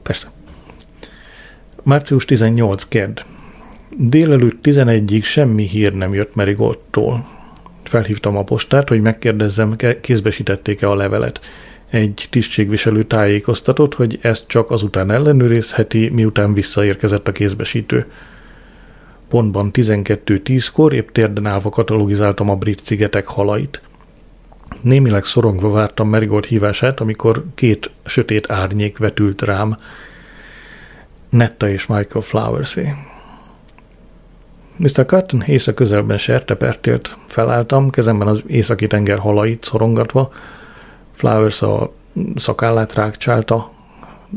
Persze. Március 18. Kedd. Délelőtt 11-ig semmi hír nem jött Merigoldtól. Felhívtam a postát, hogy megkérdezzem, kézbesítették-e a levelet. Egy tisztségviselő tájékoztatott, hogy ezt csak azután ellenőrizheti, miután visszaérkezett a kézbesítő. Pontban 12.10-kor épp térden állva katalogizáltam a brit szigetek halait. Némileg szorongva vártam Merigold hívását, amikor két sötét árnyék vetült rám. Netta és Michael Flowersé. Mr. Cotton észak közelben sertepertélt. Felálltam, kezemben az északi tenger halait szorongatva. Flowers a szakállát rákcsálta,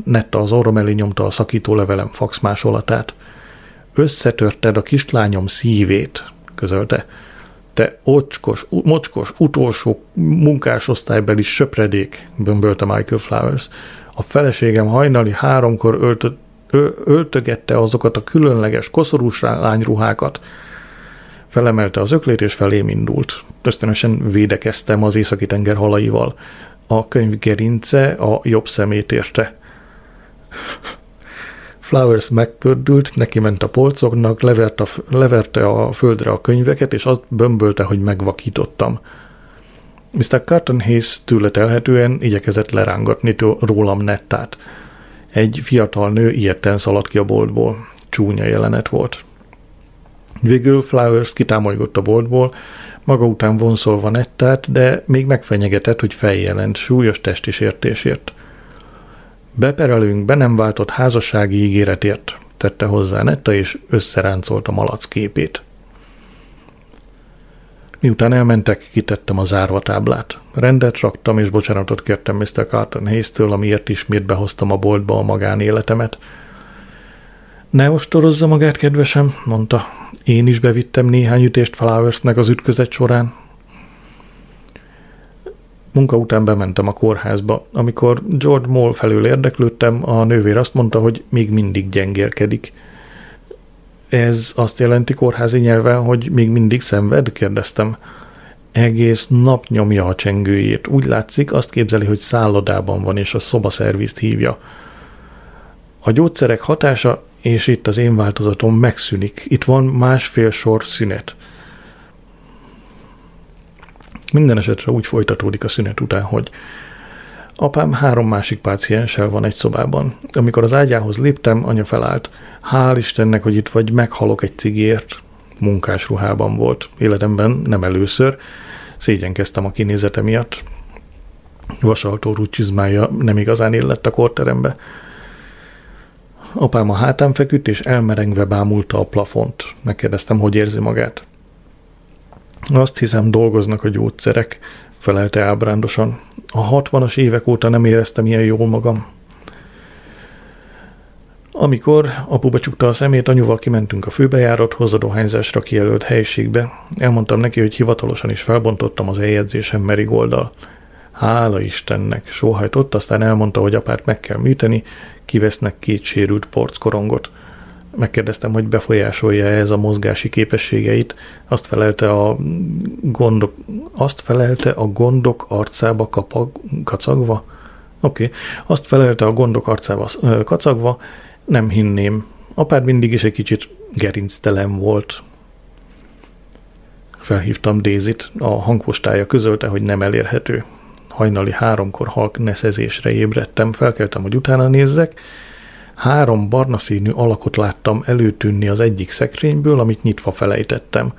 Netta az orrom elé nyomta a szakító levelem fax másolatát. Összetörted a kislányom szívét, közölte te ocskos, mocskos, utolsó munkásosztálybeli söpredék, bömbölte Michael Flowers. A feleségem hajnali háromkor öltött, ö, öltögette azokat a különleges koszorús lányruhákat. Felemelte az öklét, és felém indult. Ösztönösen védekeztem az északi tenger halaival. A könyv gerince a jobb szemét érte. Flowers megpördült, neki ment a polcoknak, levert a, leverte a földre a könyveket, és azt bömbölte, hogy megvakítottam. Mr. Carton Hayes tőle telhetően igyekezett lerángatni rólam nettát. Egy fiatal nő ilyetten szaladt ki a boltból. Csúnya jelenet volt. Végül Flowers kitámolygott a boltból, maga után vonszolva nettát, de még megfenyegetett, hogy feljelent súlyos testi sértésért. Beperelünk be nem váltott házassági ígéretért, tette hozzá Netta, és összeráncolta malac képét. Miután elmentek, kitettem a zárva táblát. Rendet raktam, és bocsánatot kértem Mr. Carton Hayes-től, amiért ismét behoztam a boltba a magánéletemet. Ne ostorozza magát, kedvesem, mondta. Én is bevittem néhány ütést Flowersnek az ütközet során. Munka után bementem a kórházba. Amikor George Moll felül érdeklődtem, a nővér azt mondta, hogy még mindig gyengélkedik. Ez azt jelenti kórházi nyelven, hogy még mindig szenved? kérdeztem. Egész nap nyomja a csengőjét. Úgy látszik, azt képzeli, hogy szállodában van, és a szobaszervizt hívja. A gyógyszerek hatása, és itt az én változatom megszűnik. Itt van másfél sor szünet. Minden esetre úgy folytatódik a szünet után, hogy apám három másik pácienssel van egy szobában. Amikor az ágyához léptem, anya felállt. Hál' Istennek, hogy itt vagy, meghalok egy cigért. Munkás ruhában volt. Életemben nem először. Szégyenkeztem a kinézete miatt. Vasaltó csizmája nem igazán illett a korterembe. Apám a hátán feküdt, és elmerengve bámulta a plafont. Megkérdeztem, hogy érzi magát. Azt hiszem, dolgoznak a gyógyszerek, felelte ábrándosan. A hatvanas évek óta nem éreztem ilyen jól magam. Amikor apu becsukta a szemét, anyuval kimentünk a főbejárathoz a dohányzásra kijelölt helyiségbe. Elmondtam neki, hogy hivatalosan is felbontottam az eljegyzésem Merigolddal. Hála Istennek, sóhajtott, aztán elmondta, hogy apát meg kell műteni, kivesznek két sérült porckorongot. Megkérdeztem, hogy befolyásolja ez a mozgási képességeit. Azt felelte a gondok, azt felelte a gondok arcába kapag, kacagva. Oké, okay. azt felelte a gondok arcába kacagva, nem hinném. Apád mindig is egy kicsit gerinctelen volt. Felhívtam Dézit, a hangpostája közölte, hogy nem elérhető. Hajnali háromkor halk neszezésre ébredtem, felkeltem, hogy utána nézzek. Három barna színű alakot láttam előtűnni az egyik szekrényből, amit nyitva felejtettem.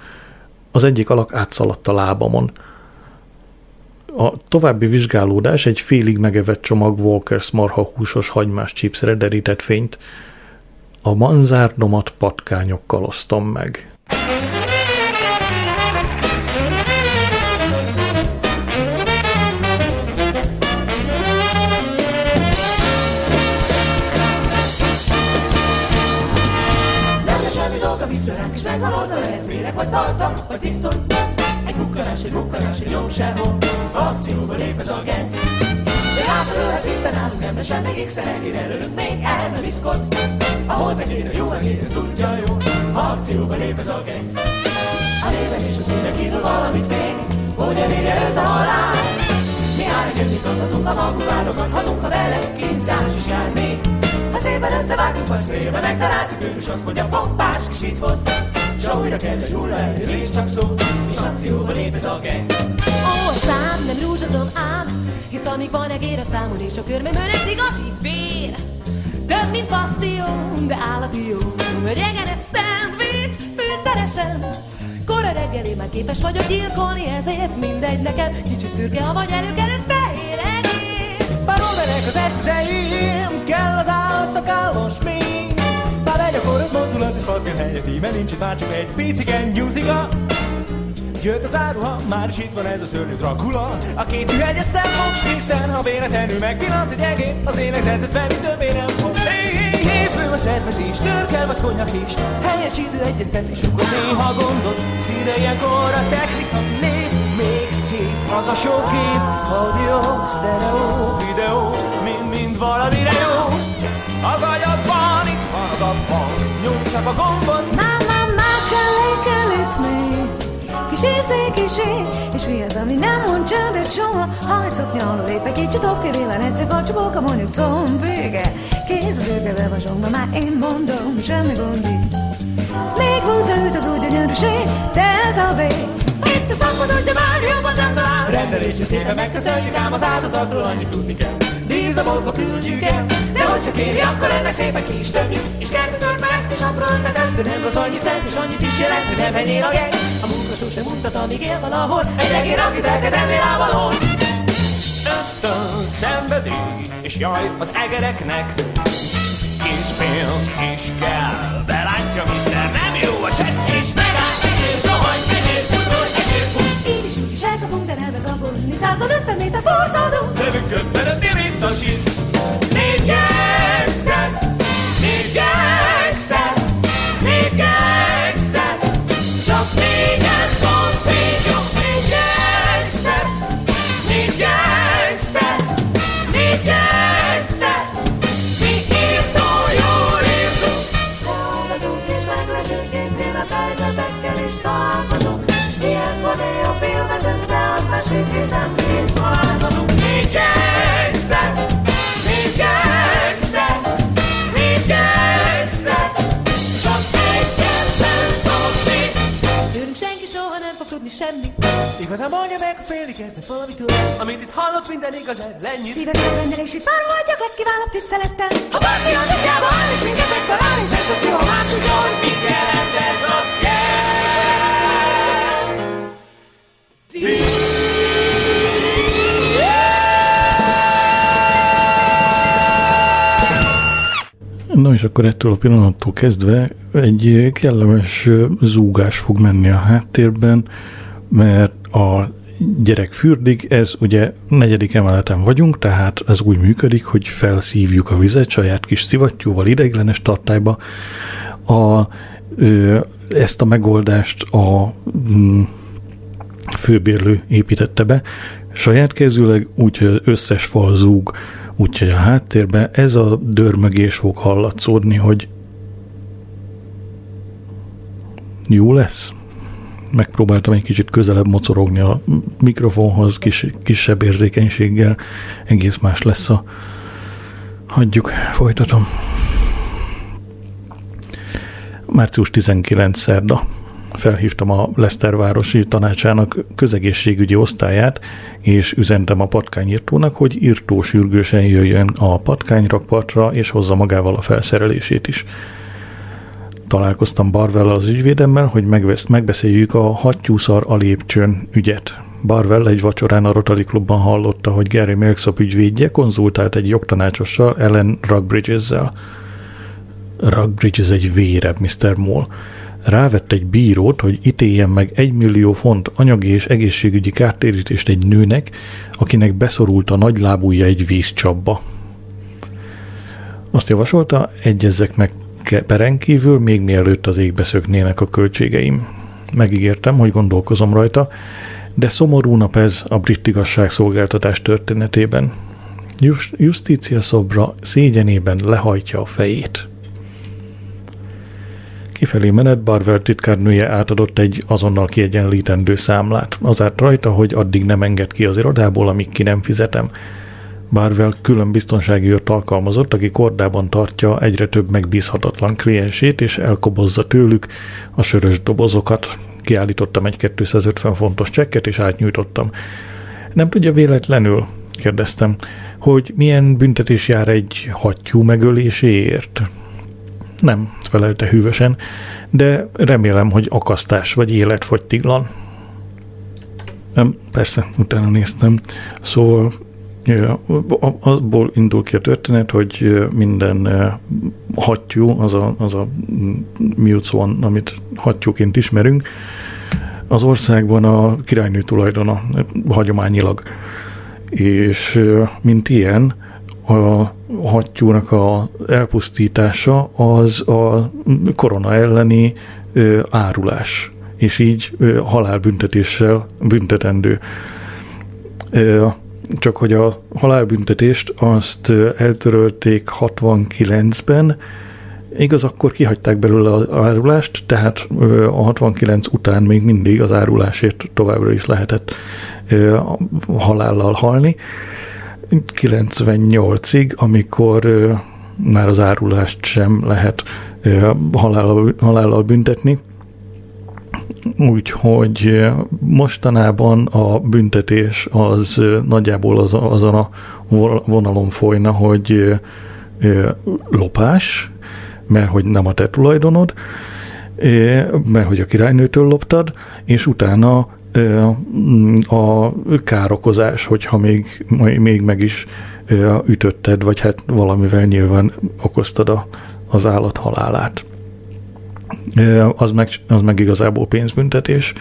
Az egyik alak átszaladt a lábamon. A további vizsgálódás egy félig megevett csomag Walkers marha húsos hagymás chipsre derített fényt. A manzárdomat patkányokkal osztom meg. Vagy tartam, vagy pisztoly. Egy kukkanás, egy kukkanás, egy nyom sehol, akcióba lép ez a gang. De őre tisztán állunk, nem sem meg ékszer, előtt még el nem iszkod. Ahol tekér a jó egész, tudja jó, akcióba lép ez a gang. A néven és a címen kívül valamit még, hogy elérje őt a halál. Mi árnyönnyit adhatunk, a magunk válogathatunk, ha vele kínzás is jár még. Ha szépen összevágtuk, vagy félbe megtaláltuk, ő is azt mondja, pompás kis volt. S újra kell egy hullaerő, és csak szó, és akcióba lép ez a gang. Ó, a szám nem rúzsazom ám, hisz amíg van egér a számon, és a körmemön ez igazi bér. Több, mint passzió, de állati jó. Regenes szendvics, fűszeresen. Kora reggeli már képes vagyok gyilkolni, ezért mindegy nekem. Kicsi szürke, ha vagy előkerült fehér egér. Baromerek az eszközeim, kell az öt helyett íme nincs itt már csak egy piciken nyúziga. Jött az áruha, már is itt van ez a szörnyű Dracula A két ühegyes szemfog, Spinster, ha véletlenül megpillant egy egér Az lélegzetet venni többé nem fog Hé, hé, hé, fő a szervezés, törkel vagy konyak is Helyes idő egyeztetés, akkor néha gondot Színe ilyenkor a technika lép még szép Az a sok kép, audio, stereo, videó Mind-mind valamire jó Az agyadban, itt van az abban Nyomj csak a gombot. Már, már más kell, kell itt még. Kis érzékiség És mi az, ami nem mond csöndet soha? Ha egy szoknya alól lép egy kicsit topp Kivillan egyszer kacsibóka, mondjuk comb vége. Kéz az őrge bevazsongva, már én mondom Semmi gond így. Még húzza őt az úgy gyönyörűség De ez a vég. Itt a szakmad, hogy már jobban nem talál Rendelését szépen megköszönjük Ám az áldozatról annyit tudni kell díszdomozba küldjük el. De hogy csak éri, akkor ennek szépen ki is többjük, és kertetört már ezt is apró ötletesz, de nem rossz annyi szent, és annyit is jelent, hogy nem enyél a gej. A munka sosem mutat, amíg él valahol, egy egér, akit elkedemni lábalon. Ösztön, szenvedély, és jaj az egereknek, kis pénz is kell, belátja, Mr. nem jó a csekk, és megáll, egyéb, rohanj, egyéb, pucolj, egyéb, Így is úgy is elkapunk, de nem ez abból ülni 150 méter fordulunk. Lövünk 55 mint a sic Négy gangster Négy gangster Négy gangster. Csak négyen van jó Négy gangster. Négy gangster Négy gangster. Mi írtó jól írtunk. Hallgatunk és meglesünk, intim helyzetekkel is találkozunk. Ilyenkor néha filmezünk, de aztán senki sem Itt találkozunk semmi. Igazán mondja meg, félni kezdett valamitől Amit itt hallott, minden igaz, ennyit Szívesen minden és itt várva adjak legkívánok tisztelettel. Ha bárki az atyába áll és minket megtalál És Szent, aki ha már tudja, hogy mit jelent ez a No és akkor ettől a pillanattól kezdve egy kellemes zúgás fog menni a háttérben, mert a gyerek fürdig, ez ugye negyedik emeleten vagyunk, tehát ez úgy működik, hogy felszívjuk a vizet saját kis szivattyúval ideiglenes tartályba. A, ö, ezt a megoldást a mm, főbérlő építette be, saját kezűleg, úgyhogy az összes fal zúg, úgyhogy a háttérben ez a dörmögés fog hallatszódni, hogy jó lesz. Megpróbáltam egy kicsit közelebb mocorogni a mikrofonhoz, kis, kisebb érzékenységgel, egész más lesz a... Hagyjuk, folytatom. Március 19 szerda felhívtam a Lesztervárosi tanácsának közegészségügyi osztályát, és üzentem a patkányírtónak, hogy írtó sürgősen jöjjön a patkányrakpartra, és hozza magával a felszerelését is. Találkoztam Barvell az ügyvédemmel, hogy megvesz, megbeszéljük a hattyúszar a lépcsőn ügyet. Barwell egy vacsorán a Rotary Klubban hallotta, hogy Gary Milksop ügyvédje konzultált egy jogtanácsossal, Ellen Rugbridges-zel. Rugbridges egy vérebb, Mr. Moll rávett egy bírót, hogy ítéljen meg egy millió font anyagi és egészségügyi kártérítést egy nőnek, akinek beszorult a nagy lábúja egy vízcsapba. Azt javasolta, egyezzek meg peren kívül, még mielőtt az égbe szöknének a költségeim. Megígértem, hogy gondolkozom rajta, de szomorú nap ez a brit igazságszolgáltatás történetében. Just, Justícia szobra szégyenében lehajtja a fejét. Kifelé menet Barwell titkárnője átadott egy azonnal kiegyenlítendő számlát. Az rajta, hogy addig nem enged ki az irodából, amíg ki nem fizetem. Barwell külön biztonsági őrt alkalmazott, aki kordában tartja egyre több megbízhatatlan kliensét, és elkobozza tőlük a sörös dobozokat. Kiállítottam egy 250 fontos csekket, és átnyújtottam. Nem tudja véletlenül, kérdeztem, hogy milyen büntetés jár egy hattyú megöléséért? Nem, felelte hűvösen, de remélem, hogy akasztás vagy életfogytiglan. Nem, persze, utána néztem. Szóval abból indul ki a történet, hogy minden hattyú, az a, az a mute van, amit hattyúként ismerünk, az országban a királynő tulajdona, hagyományilag. És mint ilyen, a hattyúnak a elpusztítása az a korona elleni árulás, és így halálbüntetéssel büntetendő. Csak hogy a halálbüntetést azt eltörölték 69-ben, igaz, akkor kihagyták belőle az árulást, tehát a 69 után még mindig az árulásért továbbra is lehetett halállal halni. 98-ig, amikor már az árulást sem lehet halállal, halállal büntetni, Úgyhogy mostanában a büntetés az nagyjából az, azon a vonalon folyna, hogy lopás, mert hogy nem a te tulajdonod, mert hogy a királynőtől loptad, és utána a károkozás, hogyha még, még meg is ütötted, vagy hát valamivel nyilván okoztad a, az állat halálát. Az meg, az meg igazából pénzbüntetés.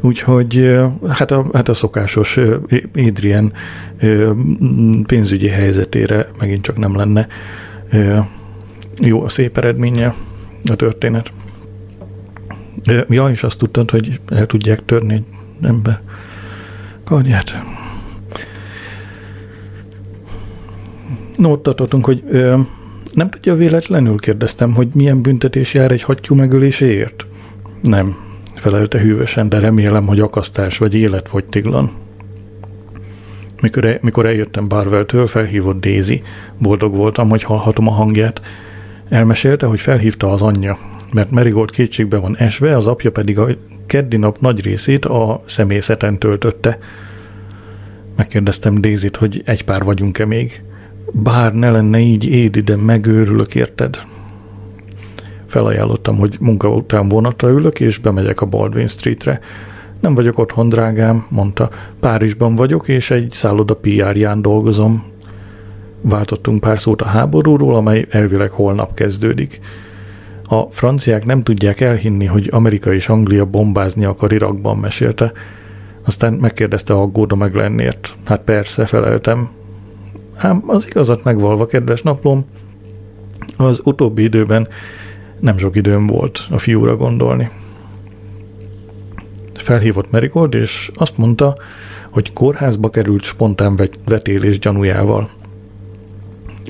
Úgyhogy hát a, hát a szokásos Adrian pénzügyi helyzetére megint csak nem lenne jó, szép eredménye a történet. Ja, és azt tudtad, hogy el tudják törni egy ember kardját. No, ott tartottunk, hogy nem tudja véletlenül, kérdeztem, hogy milyen büntetés jár egy hattyú megöléséért? Nem, felelte hűvösen, de remélem, hogy akasztás vagy életfogytiglan. Mikor, mikor eljöttem Barwell-től, felhívott Daisy. Boldog voltam, hogy hallhatom a hangját. Elmesélte, hogy felhívta az anyja, mert Merigold kétségbe van esve, az apja pedig a keddi nap nagy részét a személyzeten töltötte. Megkérdeztem Daisy-t, hogy egy pár vagyunk-e még. Bár ne lenne így, Édi, de megőrülök, érted? Felajánlottam, hogy munka után vonatra ülök, és bemegyek a Baldwin Streetre. Nem vagyok otthon, drágám, mondta. Párizsban vagyok, és egy szálloda PR-ján dolgozom. Váltottunk pár szót a háborúról, amely elvileg holnap kezdődik. A franciák nem tudják elhinni, hogy Amerika és Anglia bombázni akar Irakban, mesélte. Aztán megkérdezte aggódom meg lennért. Hát persze, feleltem. Ám az igazat megvalva, kedves naplom, az utóbbi időben nem sok időm volt a fiúra gondolni. Felhívott Merigold, és azt mondta, hogy kórházba került spontán vetélés gyanújával.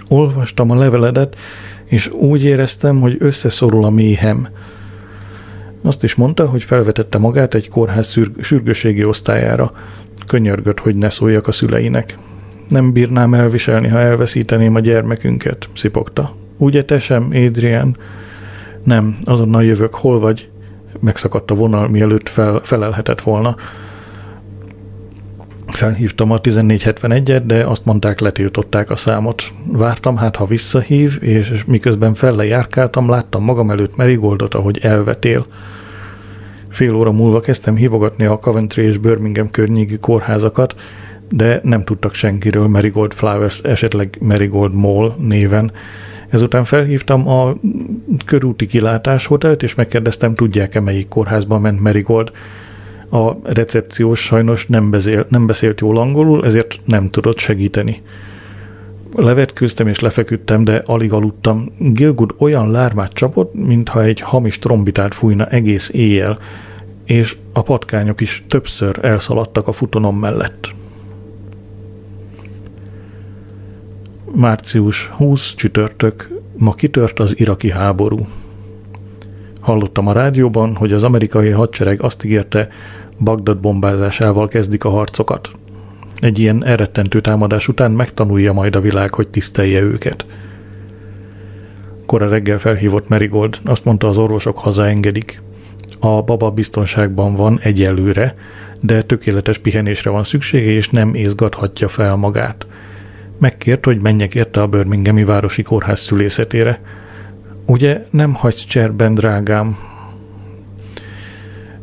Olvastam a leveledet, és úgy éreztem, hogy összeszorul a méhem. Azt is mondta, hogy felvetette magát egy kórház sürgőségi osztályára. Könyörgött, hogy ne szóljak a szüleinek. Nem bírnám elviselni, ha elveszíteném a gyermekünket, szipogta. Ugye te sem, Adrian? Nem, azonnal jövök, hol vagy? Megszakadt a vonal, mielőtt fel, felelhetett volna. Felhívtam a 1471-et, de azt mondták, letiltották a számot. Vártam hát, ha visszahív, és miközben felle járkáltam, láttam magam előtt Merigoldot, ahogy elvetél. Fél óra múlva kezdtem hívogatni a Coventry és Birmingham környéki kórházakat, de nem tudtak senkiről Marigold Flowers, esetleg Marigold Mall néven. Ezután felhívtam a körúti kilátás hotelt, és megkérdeztem, tudják-e melyik kórházban ment Marigold. A recepciós sajnos nem, beszél, nem beszélt jól angolul, ezért nem tudott segíteni. Levetkőztem és lefeküdtem, de alig aludtam. Gilgud olyan lármát csapott, mintha egy hamis trombitát fújna egész éjjel, és a patkányok is többször elszaladtak a futonom mellett. Március 20 csütörtök, ma kitört az iraki háború. Hallottam a rádióban, hogy az amerikai hadsereg azt ígérte, Bagdad bombázásával kezdik a harcokat. Egy ilyen elrettentő támadás után megtanulja majd a világ, hogy tisztelje őket. Kora reggel felhívott Merigold, azt mondta az orvosok hazaengedik. A baba biztonságban van egyelőre, de tökéletes pihenésre van szüksége, és nem észgathatja fel magát. Megkért, hogy menjek érte a Birminghami Városi Kórház szülészetére. Ugye nem hagysz cserben, drágám,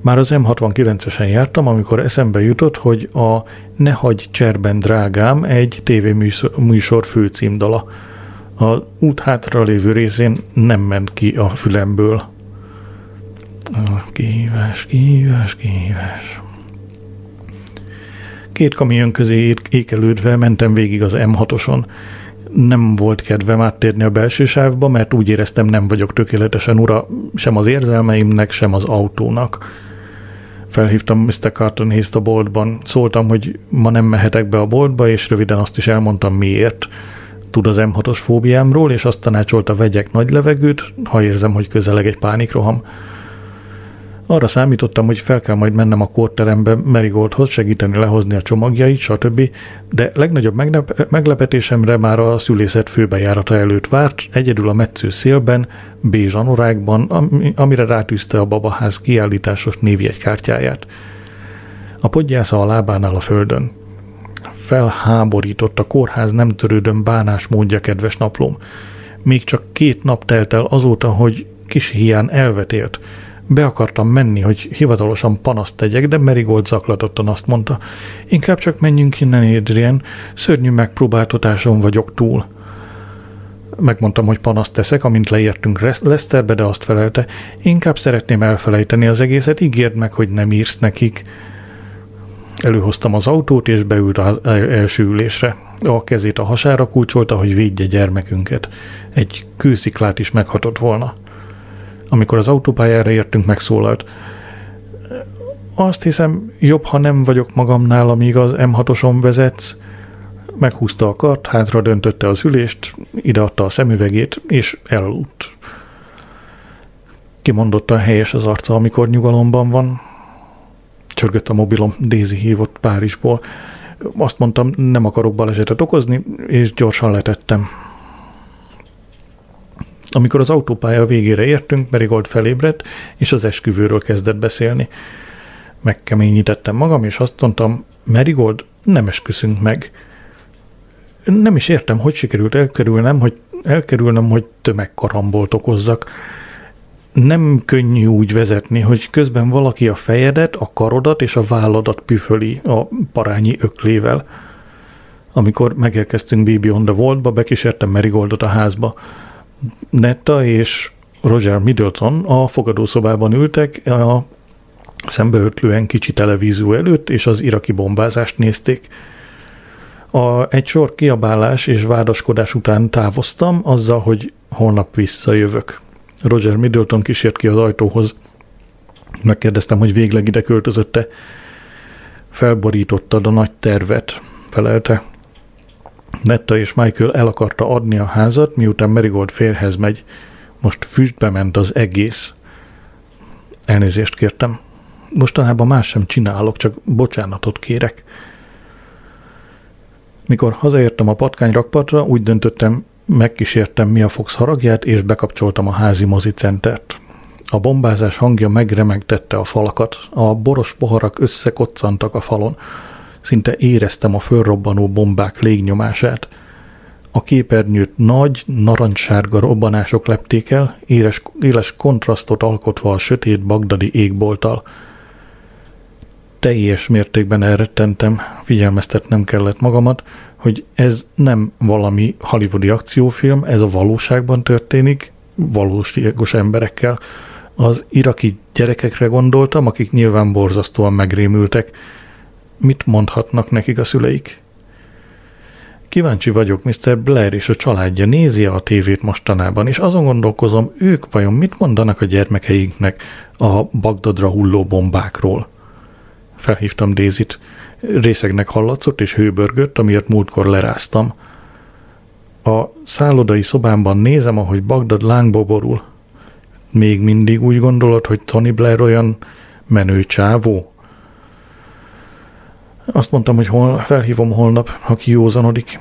már az M69-esen jártam, amikor eszembe jutott, hogy a Ne hagy cserben drágám egy tévéműsor főcímdala. A út hátra lévő részén nem ment ki a fülemből. Kihívás, kihívás, kihívás. Két kamion közé ékelődve mentem végig az M6-oson. Nem volt kedvem áttérni a belső sávba, mert úgy éreztem nem vagyok tökéletesen ura sem az érzelmeimnek, sem az autónak felhívtam Mr. Carton Hayes a boltban, szóltam, hogy ma nem mehetek be a boltba, és röviden azt is elmondtam miért. Tud az M6-os fóbiámról, és azt tanácsolta vegyek nagy levegőt, ha érzem, hogy közeleg egy pánikroham. Arra számítottam, hogy fel kell majd mennem a kórterembe Merigoldhoz segíteni lehozni a csomagjait, stb., de legnagyobb meglep- meglepetésemre már a szülészet főbejárata előtt várt, egyedül a metsző szélben, bézs anorákban, amire rátűzte a babaház kiállításos névjegykártyáját. A podgyásza a lábánál a földön. Felháborított a kórház nem törődöm bánás módja, kedves naplóm. Még csak két nap telt el azóta, hogy kis hián elvetélt. Be akartam menni, hogy hivatalosan panaszt tegyek, de Merigold zaklatottan azt mondta, inkább csak menjünk innen, Adrian, szörnyű megpróbáltatáson vagyok túl. Megmondtam, hogy panaszt teszek, amint leértünk Leszterbe, de azt felelte, inkább szeretném elfelejteni az egészet, ígérd meg, hogy nem írsz nekik. Előhoztam az autót, és beült az első ülésre. A kezét a hasára kulcsolta, hogy védje gyermekünket. Egy kősziklát is meghatott volna. Amikor az autópályára értünk, megszólalt. Azt hiszem, jobb, ha nem vagyok magamnál, amíg az M6-oson vezetsz. Meghúzta a kart, hátra döntötte az ülést, ideadta a szemüvegét, és elaludt. Kimondottan helyes az arca, amikor nyugalomban van. Csörgött a mobilom, Daisy hívott Párizsból. Azt mondtam, nem akarok balesetet okozni, és gyorsan letettem. Amikor az autópálya végére értünk, Merigold felébredt, és az esküvőről kezdett beszélni. Megkeményítettem magam, és azt mondtam, Merigold, nem esküszünk meg. Nem is értem, hogy sikerült elkerülnem, hogy elkerülnem, hogy tömegkarambolt okozzak. Nem könnyű úgy vezetni, hogy közben valaki a fejedet, a karodat és a válladat püföli a parányi öklével. Amikor megérkeztünk Baby on the Vault-ba, bekísértem Merigoldot a házba. Netta és Roger Middleton a fogadószobában ültek, a szembeötlően kicsi televízió előtt, és az iraki bombázást nézték. A, egy sor kiabálás és vádaskodás után távoztam, azzal, hogy holnap visszajövök. Roger Middleton kísért ki az ajtóhoz. Megkérdeztem, hogy végleg ide költözötte. Felborítottad a nagy tervet, felelte. Netta és Michael el akarta adni a házat, miután Merigold férhez megy. Most füstbe ment az egész. Elnézést kértem. Mostanában más sem csinálok, csak bocsánatot kérek. Mikor hazaértem a patkányrakpartra, úgy döntöttem, megkísértem mi a Fox haragját, és bekapcsoltam a házi mozicentert. A bombázás hangja megremegtette a falakat, a boros poharak összekoccantak a falon. Szinte éreztem a fölrobbanó bombák légnyomását. A képernyőt nagy, narancssárga robbanások lepték el, éles, éles kontrasztot alkotva a sötét bagdadi égbolttal. Teljes mértékben elrettentem, figyelmeztetnem kellett magamat, hogy ez nem valami hollywoodi akciófilm, ez a valóságban történik, valóságos emberekkel. Az iraki gyerekekre gondoltam, akik nyilván borzasztóan megrémültek, mit mondhatnak nekik a szüleik? Kíváncsi vagyok, Mr. Blair és a családja nézi a tévét mostanában, és azon gondolkozom, ők vajon mit mondanak a gyermekeinknek a Bagdadra hulló bombákról. Felhívtam Dézit. Részegnek hallatszott és hőbörgött, amiért múltkor leráztam. A szállodai szobámban nézem, ahogy Bagdad lángba borul. Még mindig úgy gondolod, hogy Tony Blair olyan menő csávó? Azt mondtam, hogy hol, felhívom holnap, ha kiózanodik.